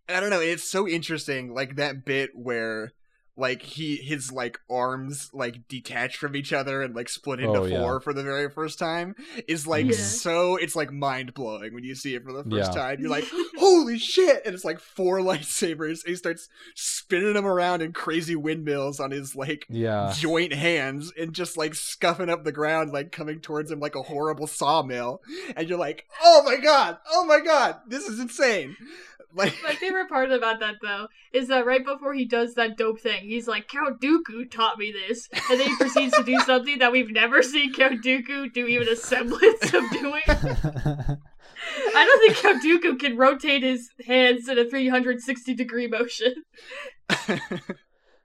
I don't know. It's so interesting, like that bit where. Like he his like arms like detach from each other and like split into Oh, yeah. four for the very first time is like Yeah. so it's like mind blowing when you see it for the first Yeah. time. You're like, holy shit! And it's like four lightsabers. And he starts spinning them around in crazy windmills on his like Yeah. joint hands and just like scuffing up the ground, like coming towards him like a horrible sawmill. And you're like, oh my god, oh my god, this is insane. Like, My favorite part about that though is that right before he does that dope thing, he's like, Count Dooku taught me this, and then he proceeds to do something that we've never seen Count Dooku do even a semblance of doing. I don't think Count Dooku can rotate his hands in a 360 degree motion.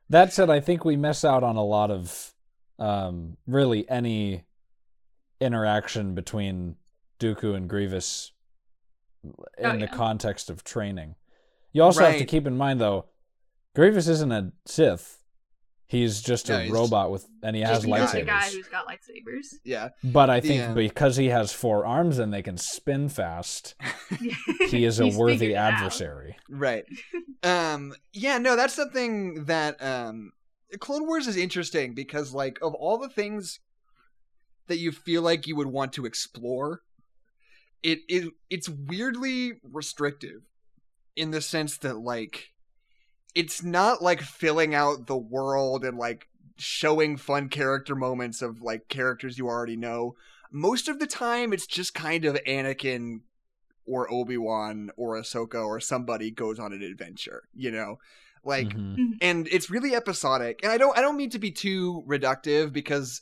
that said, I think we miss out on a lot of um, really any interaction between Dooku and Grievous in Oh, the context of training. You also have to keep in mind, though, Grievous isn't a Sith. He's just No, a he's robot with, and he just has a guy. He's the lightsabers. guy who's got lightsabers. yeah. But I think Yeah. because he has four arms and they can spin fast, he is a worthy figured it out. adversary. Right. Um yeah, no, that's something that um Clone Wars is interesting because like of all the things that you feel like you would want to explore, it it it's weirdly restrictive in the sense that like it's not like filling out the world and like showing fun character moments of like characters you already know. Most of the time it's just kind of Anakin or Obi-Wan or Ahsoka or somebody goes on an adventure, you know? Like Mhm. and it's really episodic. And I don't I don't mean to be too reductive because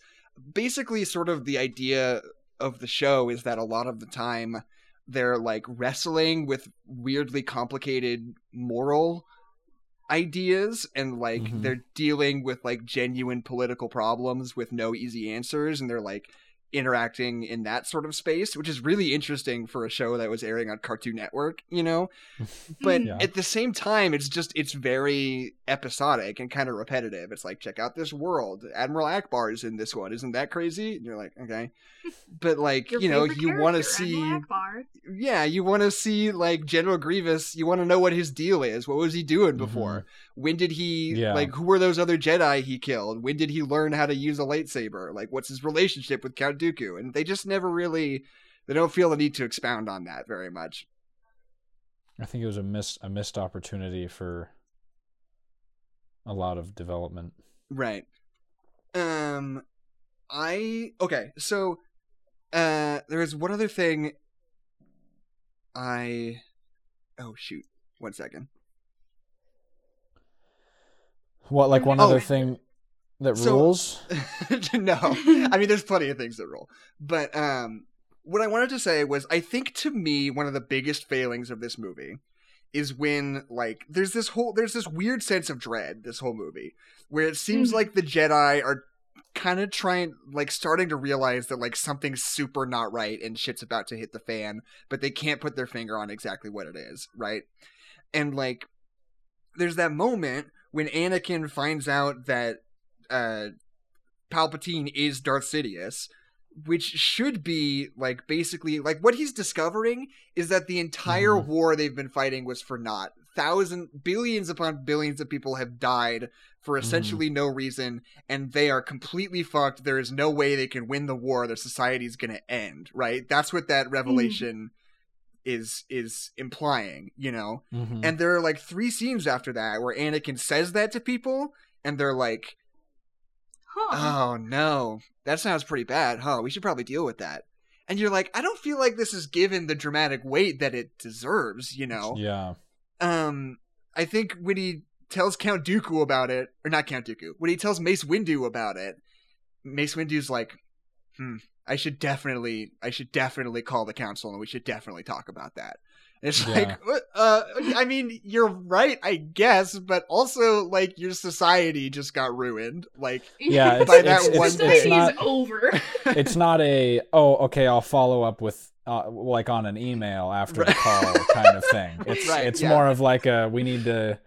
basically sort of the idea of the show is that a lot of the time they're like wrestling with weirdly complicated moral ideas and like Mhm. they're dealing with like genuine political problems with no easy answers and they're like interacting in that sort of space which is really interesting for a show that was airing on Cartoon Network, you know? but Yeah. at the same time it's just it's very episodic and kind of repetitive. It's like check out this world. Admiral Ackbar is in this one. Isn't that crazy? And you're like okay. But like Your you know you want to see Admiral Ackbar. yeah you want to see like general grievous. You want to know what his deal is. What was he doing mm-hmm. before? When did he Yeah. like who were those other jedi he killed? When did he learn how to use a lightsaber? Like what's his relationship with count dooku and they just never really they don't feel the need to expound on that very much I think it was a miss a missed opportunity for a lot of development. Right. Um I okay, so uh there is one other thing I Oh shoot. One second. What like one Oh. other thing that So- rules? no, I mean, there's plenty of things that rule. But um, what I wanted to say was, I think to me, one of the biggest failings of this movie is when like there's this whole there's this weird sense of dread this whole movie where it seems Mhm. like the Jedi are kind of trying like starting to realize that like something's super not right and shit's about to hit the fan but they can't put their finger on exactly what it is right and like there's that moment when Anakin finds out that uh Palpatine is Darth Sidious, which should be like basically like what he's discovering is that the entire Mhm. war they've been fighting was for naught. Thousand billions upon billions of people have died for essentially no reason, and they are completely fucked. There is no way they can win the war. Their society is gonna end. Right? That's what that revelation is is implying. You know. Mhm. And there are like three scenes after that where Anakin says that to people, and they're like, Huh. "Oh no, that sounds pretty bad, huh? We should probably deal with that." And you're like, "I don't feel like this is given the dramatic weight that it deserves," you know. yeah. Um, I think when he tells Count Dooku about it, or not Count Dooku, when he tells Mace Windu about it, Mace Windu's like, "Hmm, I should definitely, I should definitely call the council, and we should definitely talk about that." And it's Yeah. like, uh, I mean, you're right, I guess, but also like your society just got ruined. Like, Yeah, it's, By it's, that it's, one it's Society's not over. it's not a oh okay I'll follow up with uh, like on an email after the call kind of thing. It's Right, it's yeah. more of like a we need to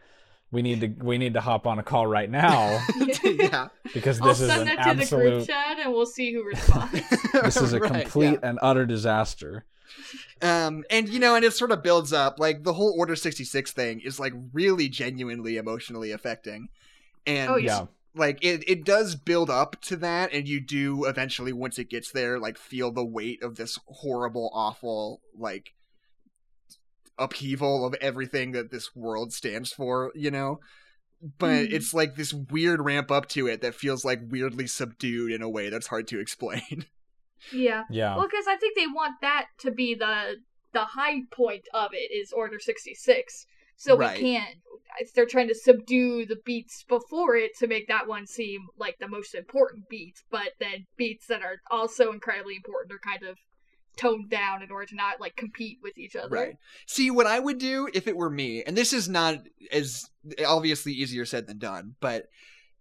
we need to we need to hop on a call right now yeah, because I'll this is send an that to the group chat and we'll see who responds. this is a Right, complete yeah. and utter disaster. Um, and you know, and it sort of builds up. Like the whole Order sixty six thing is like really genuinely emotionally affecting, and Oh, Yeah. like it it does build up to that, and you do eventually once it gets there, like feel the weight of this horrible, awful like upheaval of everything that this world stands for. You know. But Mhm. it's like this weird ramp up to it that feels like weirdly subdued in a way that's hard to explain. Yeah. Yeah. Well, because I think they want that to be the the high point of it is Order sixty six. So Right. we can't. They're trying to subdue the beats before it to make that one seem like the most important beat, but then beats that are also incredibly important are kind of toned down in order to not like compete with each other. Right. See, what I would do if it were me, and this is not as obviously easier said than done, but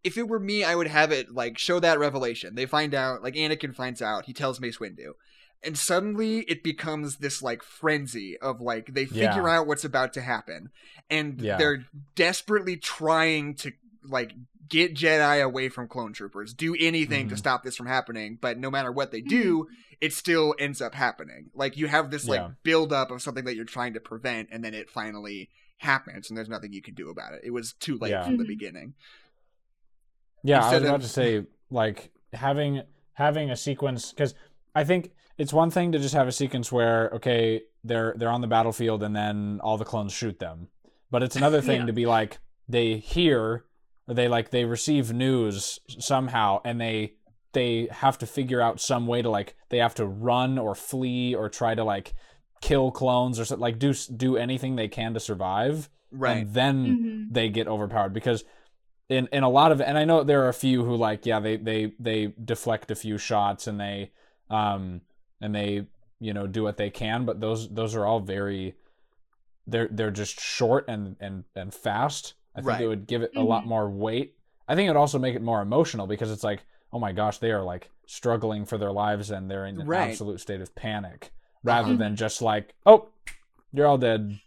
if it were me, I would have it like show that revelation. They find out, like Anakin finds out, he tells Mace Windu. And suddenly it becomes this like frenzy of like they figure Yeah. out what's about to happen. And Yeah. they're desperately trying to like get Jedi away from clone troopers, do anything to Mhm. stop this from happening, but no matter what they do, it still ends up happening. Like you have this like Yeah. build up of something that you're trying to prevent, and then it finally happens, and there's nothing you can do about it. It was too late Yeah. from the Mhm. beginning. Yeah, I was about of- to say like having having a sequence because I think it's one thing to just have a sequence where okay they're they're on the battlefield and then all the clones shoot them, but it's another thing Yeah. to be like they hear or they like they receive news somehow and they they have to figure out some way to like they have to run or flee or try to like kill clones or so, like do do anything they can to survive Right. and then Mhm. they get overpowered because in in a lot of and I know there are a few who like yeah they they they deflect a few shots and they um and they you know do what they can but those those are all very they're they're just short and and and fast I think Right. it would give it a lot Mhm. more weight I think it would also make it more emotional because it's like oh my gosh they are like struggling for their lives and they're in an Right. absolute state of panic rather Uh-huh. than just like oh you're all dead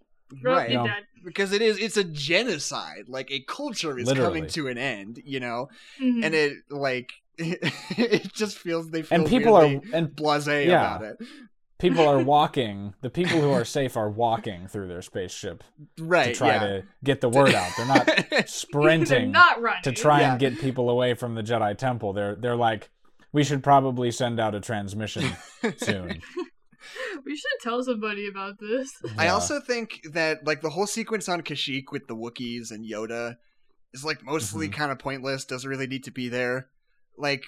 right. you're No. Dead. Because it is it's a genocide. Like a culture is Literally. coming to an end, you know? Mhm. And it like it just feels they feel and people are and blasé Yeah. about it. people are walking the people who are safe are walking through their spaceship Right. to try yeah. to get the word out they're not They're sprinting not running. to try Yeah. and get people away from the jedi temple they're they're like we should probably send out a transmission soon We should tell somebody about this. I also think that like the whole sequence on Kashyyyk with the Wookiees and Yoda is like mostly Mhm. kind of pointless. Doesn't really need to be there. Like,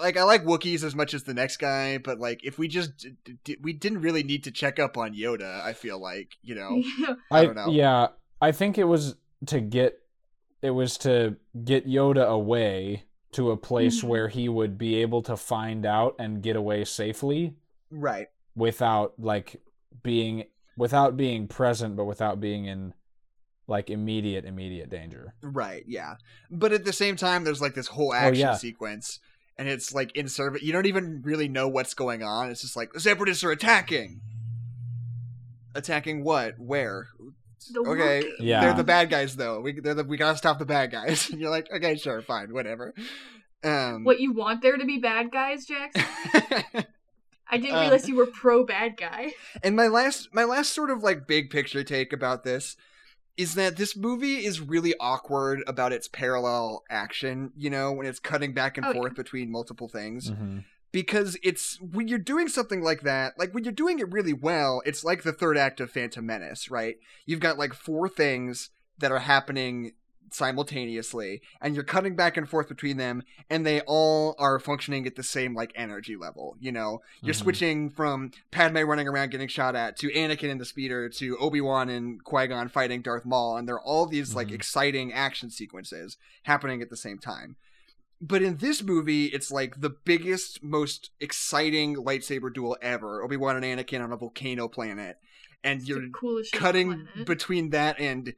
like I like Wookiees as much as the next guy, but like if we just d- d- d- we didn't really need to check up on Yoda. I feel like you know. I I, don't know. yeah i think it was to get it was to get Yoda away to a place Mhm. where he would be able to find out and get away safely Right. Without like being without being present but without being in like immediate immediate danger. Right, yeah. But at the same time, there's like this whole Oh, action yeah. sequence, and it's like in service. You don't even really know what's going on. It's just like the separatists are attacking. Attacking what? Where? The Okay, Wookiee. Yeah. they're the bad guys though. We they're the, we gotta stop the bad guys. And you're like, okay, sure, fine, whatever. Um, What you want there to be bad guys, Jackson? I didn't Um, realize you were pro bad guy. And my last my last sort of like big picture take about this is that this movie is really awkward about its parallel action, you know, when it's cutting back and Oh, yeah. forth between multiple things. Mhm. Because it's when you're doing something like that, like when you're doing it really well, it's like the third act of Phantom Menace, right? You've got like four things that are happening simultaneously and you're cutting back and forth between them and they all are functioning at the same like energy level you know you're Mhm. switching from Padme running around getting shot at to Anakin in the speeder to Obi-Wan and Qui-Gon fighting Darth Maul and they're all these like Mhm. exciting action sequences happening at the same time but in this movie it's like the biggest most exciting lightsaber duel ever Obi-Wan and Anakin on a volcano planet and you're the coolest shit on the cutting between that and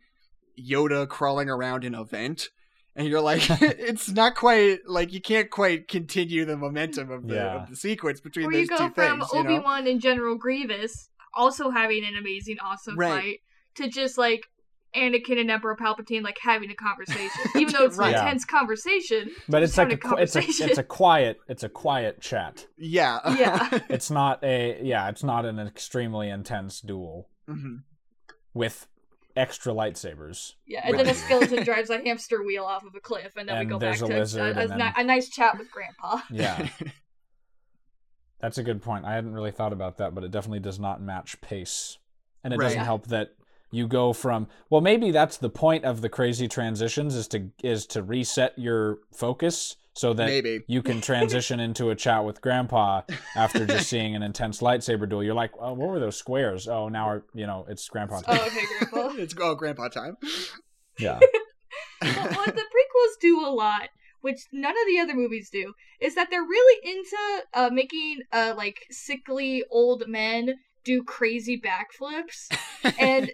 Yoda crawling around in a vent. And you're like, it's not quite like you can't quite continue the momentum of the, Yeah. of the sequence between Or those you go two from things. you know? Obi Wan and General Grievous also having an amazing, awesome Right. fight to just like Anakin and Emperor Palpatine like having a conversation, even though it's Right. an Yeah. intense conversation. But it's like a, having qu- it's a it's a quiet it's a quiet chat. Yeah. Yeah. It's not a yeah, it's not an extremely intense duel Mhm. with extra lightsabers. Yeah, and then a skeleton drives a hamster wheel off of a cliff, and then And we go there's back a to a, a, then- a nice chat with Grandpa. Yeah. That's a good point. I hadn't really thought about that, but it definitely does not match pace. And it doesn't help that you go from well maybe that's the point of the crazy transitions is to is to reset your focus so that Maybe. you can transition into a chat with grandpa after just seeing an intense lightsaber duel. You're like, oh, what were those squares? Oh, now we're, you know, it's grandpa time. Oh, okay, Grandpa. it's oh grandpa time. Yeah. but what the prequels do a lot, which none of the other movies do, is that they're really into uh, making uh, like sickly old men do crazy backflips, and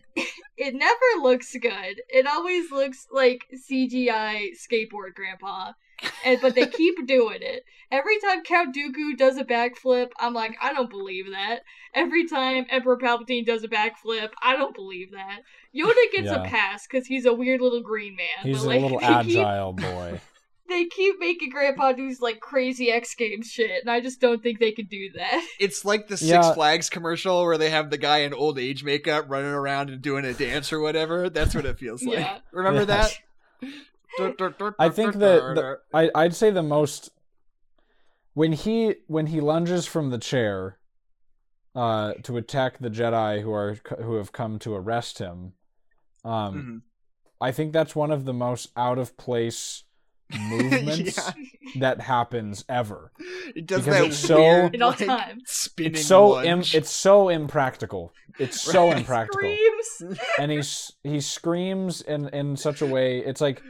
it never looks good. It always looks like CGI skateboard grandpa. And but they keep doing it. Every time Count Dooku does a backflip, I'm like, I don't believe that. Every time Emperor Palpatine does a backflip, I don't believe that. Yoda gets Yeah. a pass because he's a weird little green man. He's but, a little they keep- agile boy. they keep making Grandpa do like crazy X Games shit, and I just don't think they could do that. It's like the Six Yeah. Flags commercial where they have the guy in old age makeup running around and doing a dance or whatever. That's what it feels like. Yeah. Remember Yeah. that? I think that the, I I'd say the most when he when he lunges from the chair uh to attack the Jedi who are who have come to arrest him um Mhm. I think that's one of the most out of place movements Yeah. that happens ever. It does Because that it's so- weird, In all like, time. spinning It's so Im- it's so impractical. It's so Right. impractical. Screams. and he's he screams in in such a way it's like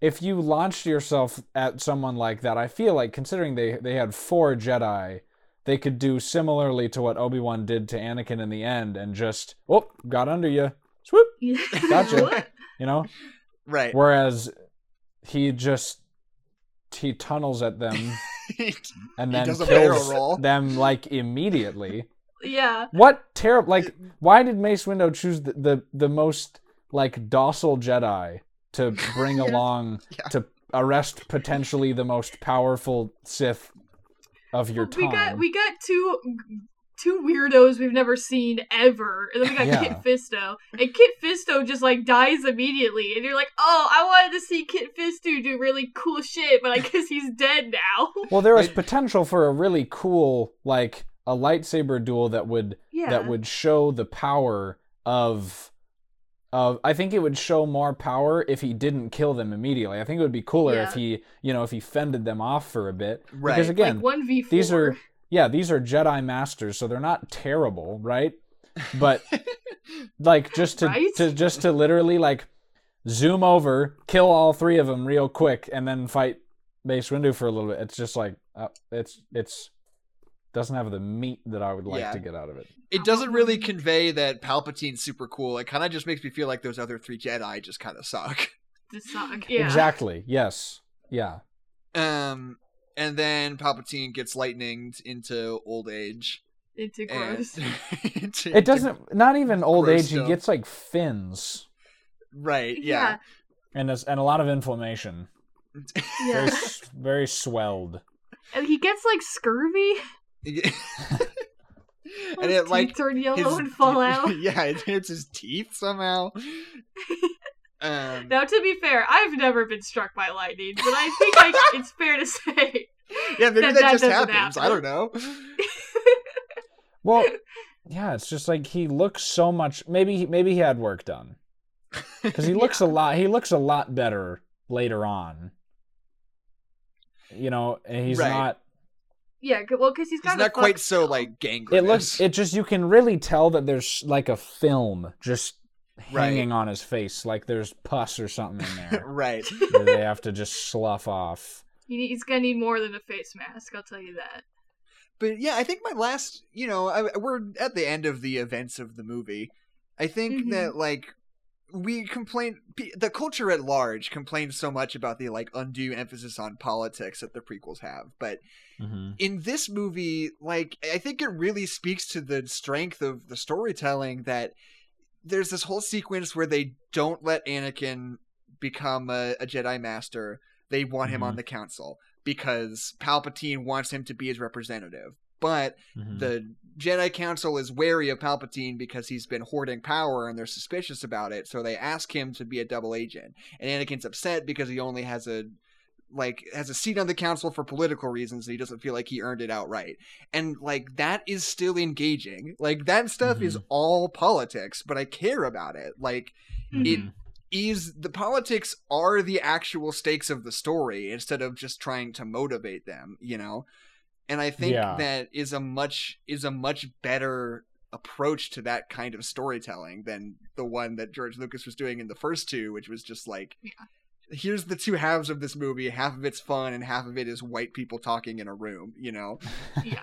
if you launched yourself at someone like that i feel like considering they they had four jedi they could do similarly to what obi-wan did to anakin in the end and just oh got under you swoop Gotcha. What? you know right. whereas he just he tunnels at them and then does a barrel kills them like immediately Yeah. what terrible! Like, why did Mace Windu choose the, the the most like docile Jedi to bring Yeah. along Yeah. to arrest potentially the most powerful Sith of your time. we got we got two two weirdos we've never seen ever, and then we got Yeah. Kit Fisto, and Kit Fisto just like dies immediately, and you're like, oh, I wanted to see Kit Fisto do really cool shit, but I guess he's dead now. well, there was potential for a really cool like a lightsaber duel that would yeah. that would show the power of of I think it would show more power if he didn't kill them immediately. I think it would be cooler if he, you know, if he fended them off for a bit. Right. Because again, like one v four. these are yeah, these are Jedi masters, so they're not terrible, right? But like just to, Right? to just to literally like zoom over, kill all three of them real quick, and then fight Mace Windu for a little bit. It's just like uh, it's it's doesn't have the meat that I would like Yeah. to get out of it. It doesn't really convey that Palpatine's super cool. It kind of just makes me feel like those other three Jedi just kind of suck. Just not- yeah. Exactly. Yes. Yeah. Um, and then Palpatine gets lightninged into old age. Into And gross. into- It doesn't. Not even old gross age. He gets like fins Right. Yeah. and a, and a lot of inflammation. Very Yeah. s- very swelled. And he gets like scurvy. and His it teeth like turn yellow his- and fall out. yeah, it hits his teeth somehow. Um, Now, to be fair, I've never been struck by lightning, but I think I, it's fair to say. yeah, maybe that- that, that just doesn't happens. I don't know. Well, yeah. It's just like he looks so much. Maybe he- maybe he had work done because he looks a lot. He looks a lot better later on. You know, and he's Right. not. Yeah, well, because he's He's got not quite so like gangrenous. It looks. It just you can really tell that there's like a film just Right. hanging on his face, like there's pus or something in there right. that they have to just slough off. He's gonna need more than a face mask. I'll tell you that. But yeah, I think my last, you know, I, we're at the end of the events of the movie. I think Mhm. that like we complain, the culture at large complains so much about the like undue emphasis on politics that the prequels have, but hmm in this movie, like I think it really speaks to the strength of the storytelling that there's this whole sequence where they don't let Anakin become a, a Jedi Master. They want him Mhm. on the council because Palpatine wants him to be his representative. But hmm the Jedi Council is wary of Palpatine because he's been hoarding power and they're suspicious about it, so they ask him to be a double agent. And Anakin's upset because he only has a like has a seat on the council for political reasons and he doesn't feel like he earned it outright. And like that is still engaging. Like that stuff is all politics, but I care about it. Like it Mhm. is the politics are the actual stakes of the story instead of just trying to motivate them you know and i think Yeah. that is a much is a much better approach to that kind of storytelling than the one that george lucas was doing in the first two which was just like Yeah. here's the two halves of this movie half of it's fun and half of it is white people talking in a room you know yeah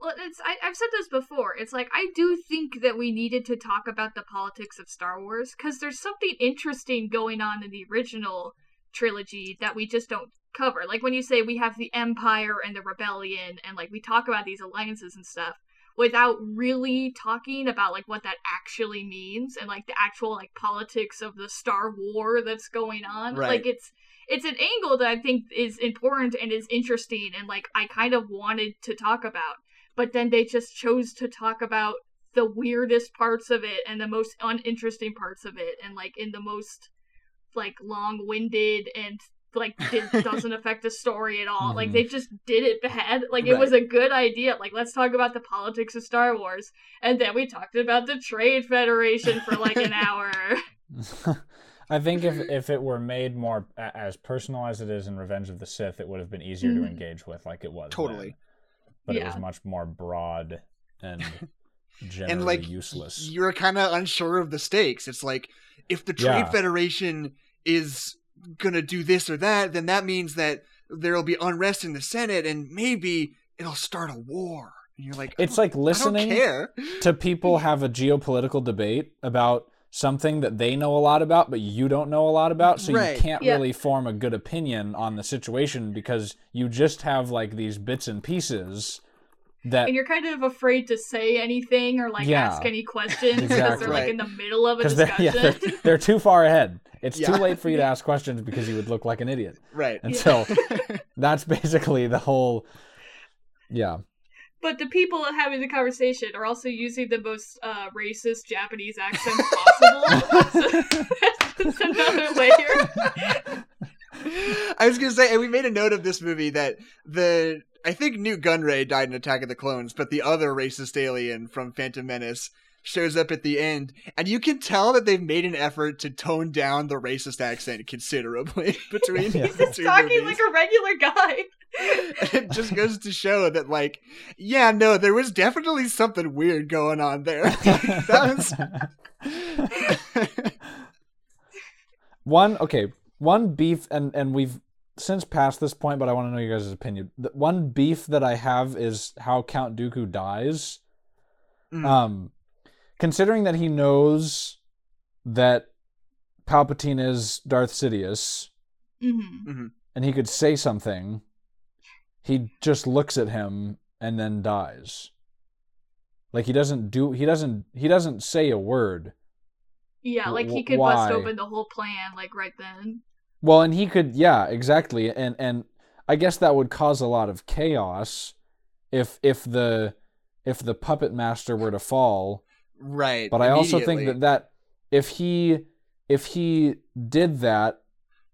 Well, it's I, I've said this before. It's like I do think that we needed to talk about the politics of Star Wars because there's something interesting going on in the original trilogy that we just don't cover. Like when you say we have the Empire and the Rebellion, and like we talk about these alliances and stuff without really talking about like what that actually means and like the actual like politics of the Star War that's going on. Right. Like it's it's an angle that I think is important and is interesting and like I kind of wanted to talk about but then they just chose to talk about the weirdest parts of it and the most uninteresting parts of it and like in the most like long-winded and like did, doesn't affect the story at all like Mhm. they just did it bad like it was a good idea like let's talk about the politics of star wars and then we talked about the trade federation for like an hour I think if if it were made more as personal as it is in Revenge of the Sith, it would have been easier to Mhm. engage with, like it was. Totally. then. But it was much more broad and generally and like useless. you're kind of unsure of the stakes it's like if the trade Yeah. federation is gonna do this or that then that means that there'll be unrest in the senate and maybe it'll start a war and you're like It's oh, like listening I don't care. to people have a geopolitical debate about something that they know a lot about but you don't know a lot about so Right. you can't Yeah. really form a good opinion on the situation because you just have like these bits and pieces that and you're kind of afraid to say anything or like Yeah. ask any questions because they're like Right. in the middle of a because they're, discussion yeah, they're, they're too far ahead it's Yeah. too late for you to ask questions because you would look like an idiot right and so that's basically the whole yeah But the people having the conversation are also using the most uh, racist Japanese accent possible. so that's another layer. I was gonna say, and we made a note of this movie that the I think Nute Gunray died in Attack of the Clones, but the other racist alien from Phantom Menace shows up at the end, and you can tell that they've made an effort to tone down the racist accent considerably between Yeah. the He's two talking movies. like a regular guy. it just goes to show that, like, yeah, no, there was definitely something weird going on there. that was one okay, one beef, and and we've since passed this point, but I want to know your guys' opinion. The one beef that I have is how Count Dooku dies. Mm. Um, considering that he knows that Palpatine is Darth Sidious, hmm and he could say something, he just looks at him and then dies. Like he doesn't do he doesn't he doesn't say a word. Yeah, like he Wh- could bust open the whole plan like right then. Well, and he could yeah, exactly. And and I guess that would cause a lot of chaos if if the if the puppet master were to fall. Right. But I also think that that if he if he did that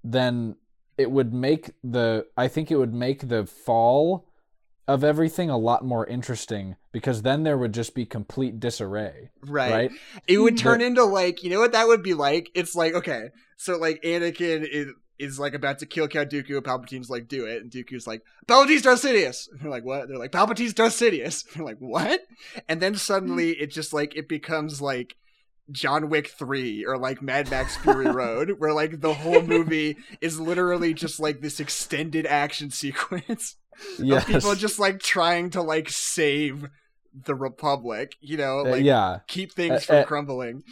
then it would make the I think it would make the fall of everything a lot more interesting because then there would just be complete disarray, right. right? It would Mhm. turn into like you know what that would be like. It's like okay, so like Anakin is is like about to kill Count Dooku, and Palpatine's like, "Do it," and Dooku's like, "Palpatine's Darth Sidious." And they're like, "What?" They're like, "Palpatine's Darth Sidious." And they're like, "What?" And then suddenly it just like it becomes like John Wick three or like Mad Max Fury Road, where like the whole movie is literally just like this extended action sequence Yes. of people just like trying to like save the Republic. You know, Uh, like yeah. keep things Uh, from uh, crumbling.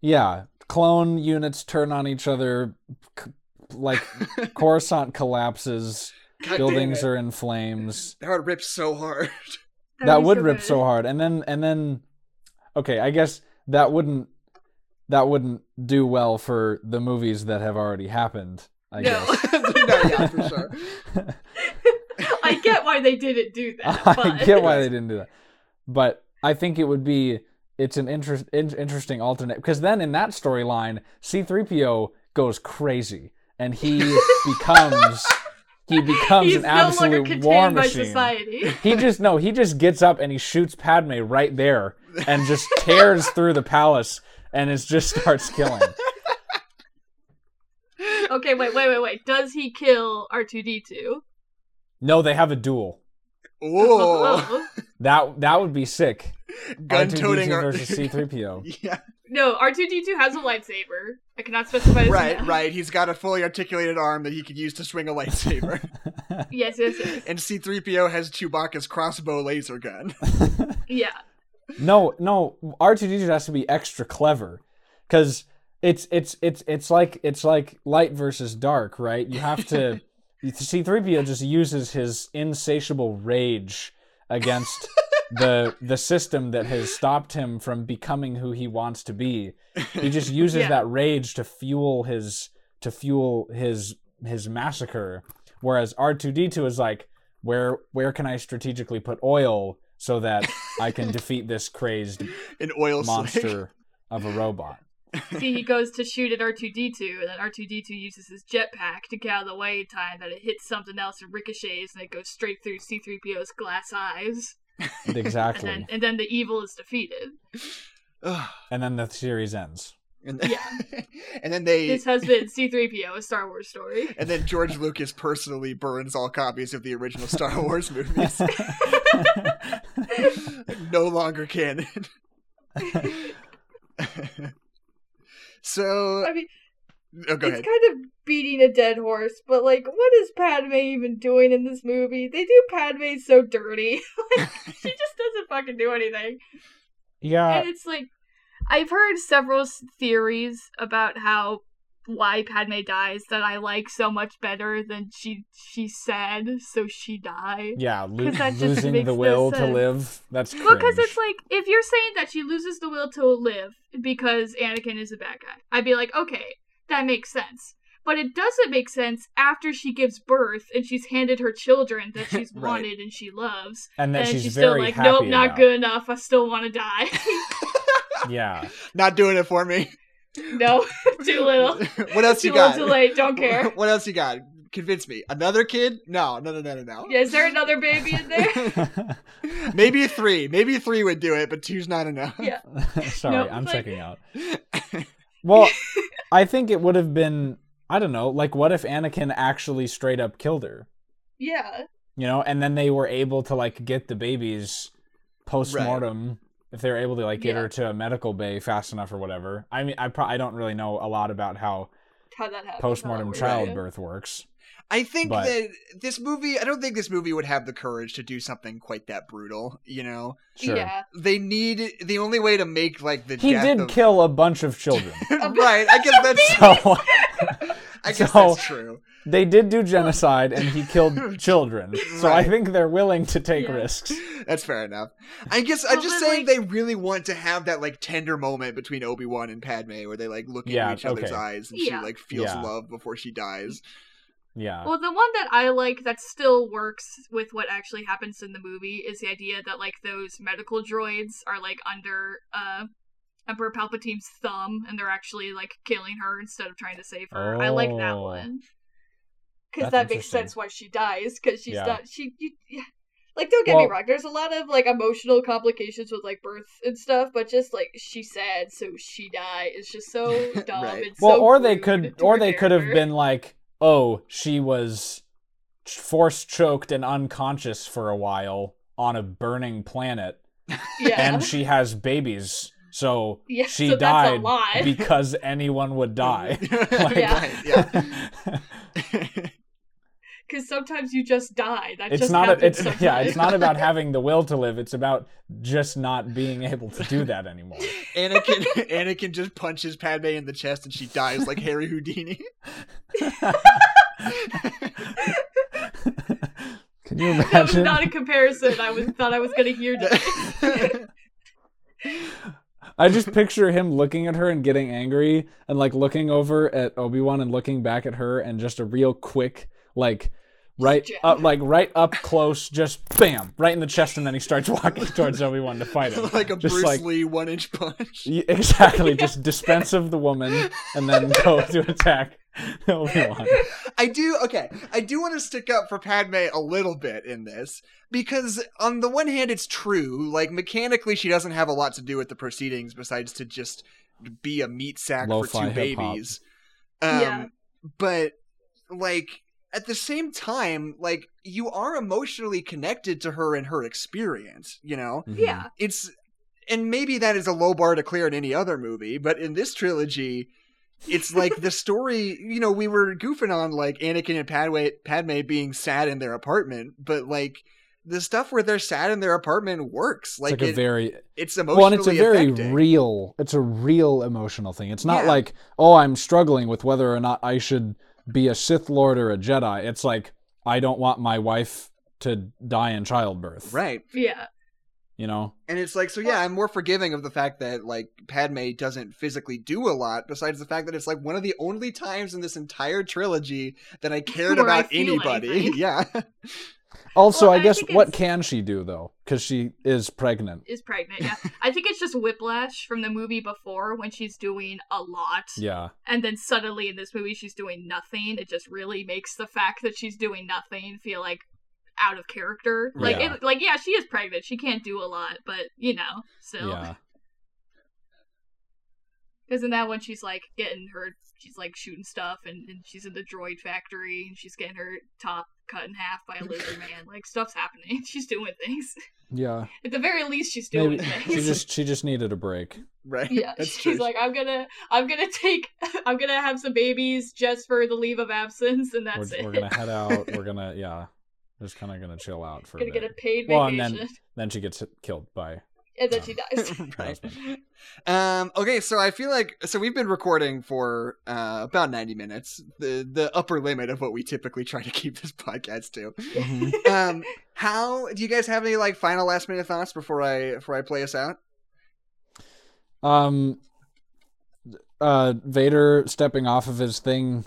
Yeah, clone units turn on each other c- like Coruscant collapses, God buildings are in flames. that would rip so hard. that be would so rip good. so hard and then and then okay i guess that wouldn't that wouldn't do well for the movies that have already happened i No. guess no, yeah, for sure. I get why they didn't do that. i get why they didn't do that but i think it would be it's an interest in, interesting alternate because then in that storyline c3po goes crazy and he becomes he becomes He's an no absolute war machine society. he just no he just gets up and he shoots padme right there and just tears through the palace and it just starts killing Okay, wait, wait, wait, wait. Does he kill R2D2? no they have a duel Oh, that that would be sick gun R2D2 toting versus c3po yeah, No, R2D2 has a lightsaber. I cannot specify this right, now. right. He's got a fully articulated arm that he could use to swing a lightsaber, Yes, yes, yes. and C-3PO has Chewbacca's crossbow laser gun. Yeah. no no r2d2 has to be extra clever because it's it's it's it's like it's like light versus dark right you have to c3po just uses his insatiable rage against the the system that has stopped him from becoming who he wants to be he just uses Yeah. that rage to fuel his to fuel his his massacre whereas r2d2 is like where where can i strategically put oil so that i can defeat this crazed An oil slick. monster of a robot See, he goes to shoot at R2D2, and then R2D2 uses his jetpack to get out of the way in time that it hits something else and ricochets, and it goes straight through C3PO's glass eyes. And exactly then, and then the evil is defeated. And then the series ends and then, Yeah. and then they This has been C3PO, a Star Wars story. and then George Lucas personally burns all copies of the original Star Wars movies. no longer canon. so, I mean, oh, go it's ahead. kind of beating a dead horse, but like, what is Padme even doing in this movie? They do Padme so dirty. like, she just doesn't fucking do anything. yeah and it's like I've heard several s- theories about how why Padme dies that I like so much better than she she said, so she died. yeah lo- 'Cause that just losing makes the no will to live that's Well, because it's like if you're saying that she loses the will to live because Anakin is a bad guy, I'd be like, okay, that makes sense. But it doesn't make sense after she gives birth and she's handed her children that she's Right. wanted and she loves, and that and she's, she's still like, happy nope, not about. good enough. I still want to die. yeah Not doing it for me. no, too little. what else Too you got? too late. Don't care. What else you got? Convince me. Another kid? No, no, no, no, no, no. Yeah, is there another baby in there? Maybe three. Maybe three would do it, but two's not enough. Yeah. sorry No, i'm like- checking out well i think it would have been i don't know like what if anakin actually straight up killed her Yeah. you know and then they were able to like get the babies post-mortem if they were able to like get Yeah. her to a medical bay fast enough or whatever i mean i pro- i don't really know a lot about how how postmortem how childbirth works. I think But- that this movie, I don't think this movie would have the courage to do something quite that brutal, you know? Yeah. Sure. yeah. They need, the only way to make, like, the He death did of- kill a bunch of children. right, I guess that's, so I guess so- that's true. they did do genocide and he killed children. So I think they're willing to take Yeah. risks. That's fair enough. I guess I'm just saying like- they really want to have that like tender moment between Obi Wan and Padme, where they like look Yeah, into each other's eyes and Yeah. she like feels Yeah. love before she dies. Yeah. Well, the one that I like that still works with what actually happens in the movie is the idea that like those medical droids are like under uh Emperor Palpatine's thumb and they're actually like killing her instead of trying to save her. I like that Oh. one. Cuz that makes sense why she dies cuz she's Yeah. not she you, yeah. Like don't get me wrong, there's a lot of like emotional complications with like birth and stuff, but just like she's sad so she died. It's just so dumb. Right. It's well, so or they could or they could have been like, "Oh, she was force choked and unconscious for a while on a burning planet yeah. and she has babies." So Yeah, she so died because anyone would die. Like- Yeah. Yeah. Because sometimes you just die. That it's just not a, happens it's yeah it's not about having the will to live it's about just not being able to do that anymore Anakin Anakin just punches Padme in the chest and she dies like Harry Houdini. can you imagine? that was not a comparison. I was thought I was gonna hear that. i just picture him looking at her and getting angry and like looking over at obi-wan and looking back at her and just a real quick like right up like right up close just bam right in the chest and then he starts walking towards obi-wan to fight him like a just Bruce like Lee one inch punch. Y- Exactly, just dispense of the woman and then go to attack Obi-Wan. I do okay. I do want to stick up for Padme a little bit in this because on the one hand it's true, like mechanically she doesn't have a lot to do with the proceedings besides to just be a meat sack for Lo-fi two hip-hop. babies. Um Yeah. but like at the same time, like you are emotionally connected to her and her experience, you know? Mhm. yeah. it's and maybe that is a low bar to clear in any other movie, but in this trilogy, it's like the story. You know, we were goofing on like Anakin and Padme, Padme being sad in their apartment, but like the stuff where they're sad in their apartment works. It's Like, like, a it, very it's emotionally well, and it's a very affecting. real. It's a real emotional thing. It's not Yeah. like oh, I'm struggling with whether or not I should be a Sith Lord or a Jedi. It's like I don't want my wife to die in childbirth. right. Yeah. You know. And it's like, so yeah, I'm more forgiving of the fact that like Padme doesn't physically do a lot, besides the fact that it's like one of the only times in this entire trilogy that I cared Where about feel anybody. anything. Yeah. Also, Well, I I guess what can she do though? Because she is pregnant. Is pregnant. Yeah. I think it's just whiplash from the movie before when she's doing a lot. Yeah. And then suddenly in this movie she's doing nothing. It just really makes the fact that she's doing nothing feel like out of character. Like Yeah. it, like yeah, she is pregnant. She can't do a lot, but you know, still. Yeah. Because in that one, she's like getting her, she's like shooting stuff, and, and she's in the droid factory, and she's getting her top cut in half by a lizard man. Like stuff's happening. She's doing things. Yeah. At the very least, she's doing Maybe things. she just she just needed a break. Right. yeah, That's she's true. like, I'm gonna, I'm gonna take, I'm gonna have some babies just for the leave of absence, and that's we're, it. we're gonna head out. We're gonna yeah, just kind of gonna chill out for gonna a get bit. a paid Well, and vacation, then then she gets killed by. And then she dies. right. Um, okay, so I feel like so we've been recording for uh, about ninety minutes, the the upper limit of what we typically try to keep this podcast to. Mhm. Um, how do you guys have any like final last minute thoughts before I before I play us out? Um, uh, Vader stepping off of his thing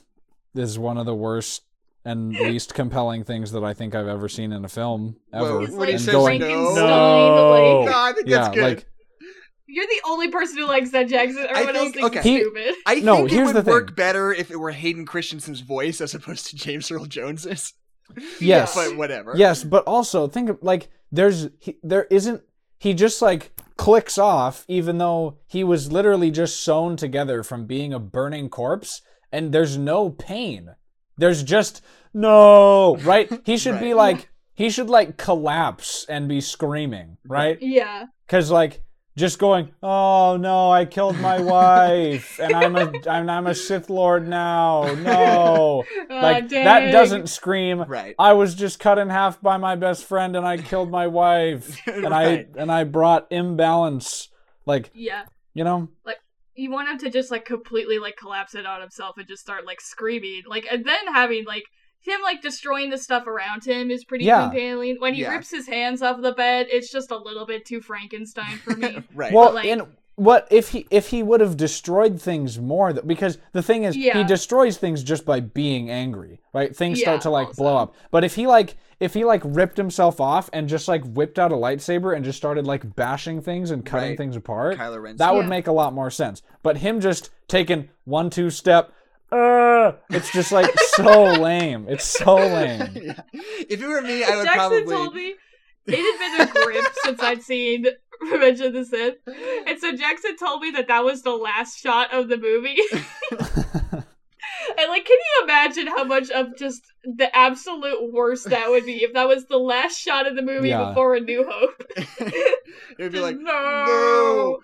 is one of the worst and least compelling things that I think I've ever seen in a film ever. Whoa, It's he like and says going, no. Frankenstein, like- No, I think yeah, good. like You're the only person who likes that, Jackson. Everyone else think- thinks okay. it's He- stupid. I No, think it here's would the work thing. better if it were Hayden Christensen's voice as opposed to James Earl Jones's. Yes. but whatever. yes, but also think of like there's he, there isn't he just like clicks off even though he was literally just sewn together from being a burning corpse and there's no pain. There's just no, right? He should be like he should like collapse and be screaming, right? Yeah. Cuz like just going, "Oh no, I killed my wife, and I'm a I'm, I'm a Sith Lord now." No, Aw, like that doesn't scream. Right. I was just cut in half by my best friend, and I killed my wife, and Right. I and I brought imbalance. Like Yeah. you know, You want him to just like completely like collapse it on himself and just start like screaming. Like and then having like him like destroying the stuff around him is pretty Yeah. compelling. When he Yeah. rips his hands off the bed, it's just a little bit too Frankenstein for me. Right. Well, like- and what if he if he would have destroyed things more? Th- because the thing is, he destroys things just by being angry, right? Things start to like also. blow up. But if he like if he like ripped himself off and just like whipped out a lightsaber and just started like bashing things and cutting Right. things apart, Kylo Ren that would make a lot more sense. But him just taking one two step, uh, it's just like so lame. It's so lame. Yeah. If it were me, I would Jackson probably. told me it had been a grip since I'd seen Revenge of the Sith, and so Jackson told me that that was the last shot of the movie. and like, can you imagine how much of just the absolute worst that would be if that was the last shot of the movie Yeah. before A New Hope? it would be like, no.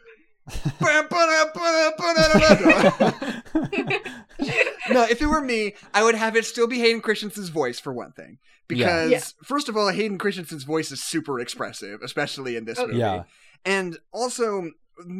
no, if it were me, I would have it still be Hayden Christensen's voice for one thing. Because Yeah. first of all, Hayden Christensen's voice is super expressive, especially in this Oh, movie. Yeah. And also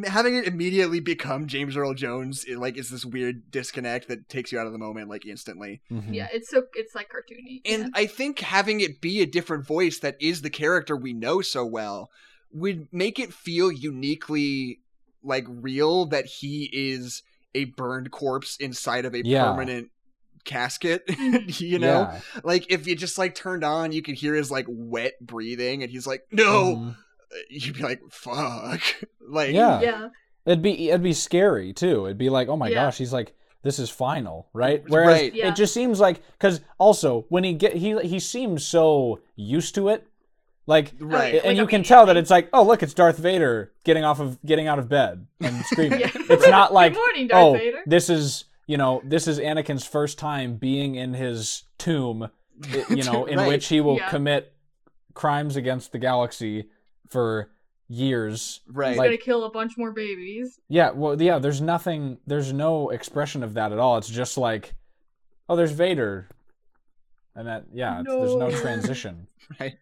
having it immediately become James Earl Jones, it, like, is this weird disconnect that takes you out of the moment like instantly. Mhm. Yeah, it's so it's like cartoony. And I think having it be a different voice that is the character we know so well would make it feel uniquely like real that he is a burned corpse inside of a Yeah. permanent casket Mhm. you know Yeah. like if you just like turned on you could hear his like wet breathing and he's like no Mhm. You'd be like fuck like Yeah. yeah, It'd be it'd be scary too. It'd be like, oh my Yeah. gosh, he's like, this is final, right? Whereas Right. Yeah. it just seems like because also when he get he he seems so used to it, like, right Like and you can tell that it's like, oh look, it's Darth Vader getting off of getting out of bed and screaming. Yeah. It's not like, Good morning, Darth oh, Vader. this is you know this is Anakin's first time being in his tomb, you know, in Right. which he will Yeah. commit crimes against the galaxy for years. right He's like- gonna kill a bunch more babies. Yeah, well, yeah. There's nothing. There's no expression of that at all. It's just like, oh, there's Vader, and that. Yeah, it's, there's no No. transition. right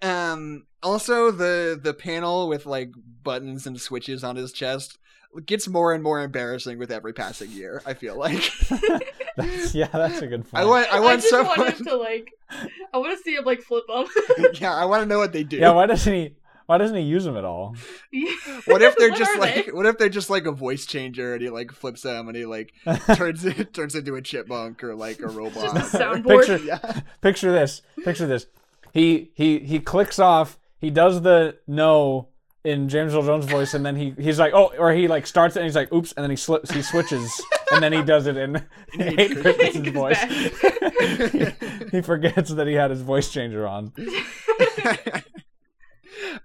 um also the the panel with like buttons and switches on his chest gets more and more embarrassing with every passing year i feel like that's, yeah, that's a good point. i want i I, want just someone want him to like. I want to see him like flip them. yeah i want to know what they do yeah, why doesn't he? Why doesn't he use them at all? what if they're What just like they? what if they're just like a voice changer and he like flips them and he like turns it turns into a chipmunk or like a robot Just a soundboard. Picture, yeah picture this. Picture this. He he he clicks off. He does the no in James Earl Jones' voice, and then he he's like, oh, or he like starts it, and he's like, oops, and then he slips, he switches, and then he does it in Hayden Christensen's voice. bad. he forgets that he had his voice changer on.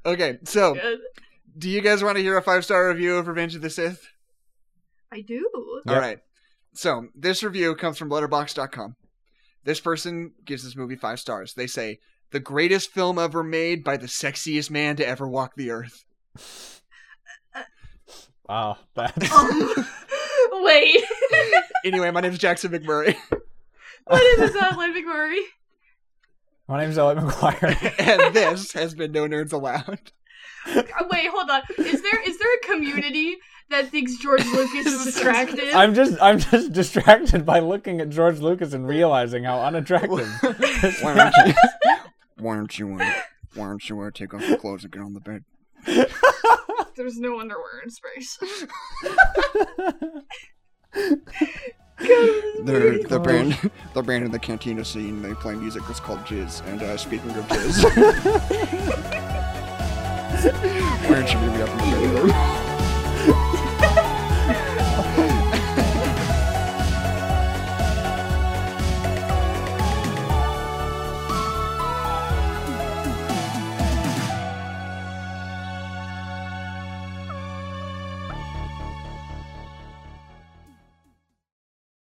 okay so Good. do you guys want to hear a five star review of revenge of the sith I do. Yep. All right. So this review comes from Letterboxd.com. This person gives this movie five stars. They say the greatest film ever made by the sexiest man to ever walk the earth. Wow, that's um, Wait. Anyway, my name is Jackson McMurray, what is this, uh, Len McMurray? my name's Elliot McGuire. and this has been No Nerds Allowed. Uh, Wait, hold on. Is there is there a community that thinks George Lucas is attractive? I'm just I'm just distracted by looking at George Lucas and realizing how unattractive. why don't you? Why don't you? Uh, why don't you uh, take off your clothes and get on the bed? There's no underwear in space. The the band the band in the cantina scene they play music that's called jizz. And uh, speaking of jizz, why don't you meet me up in the bedroom?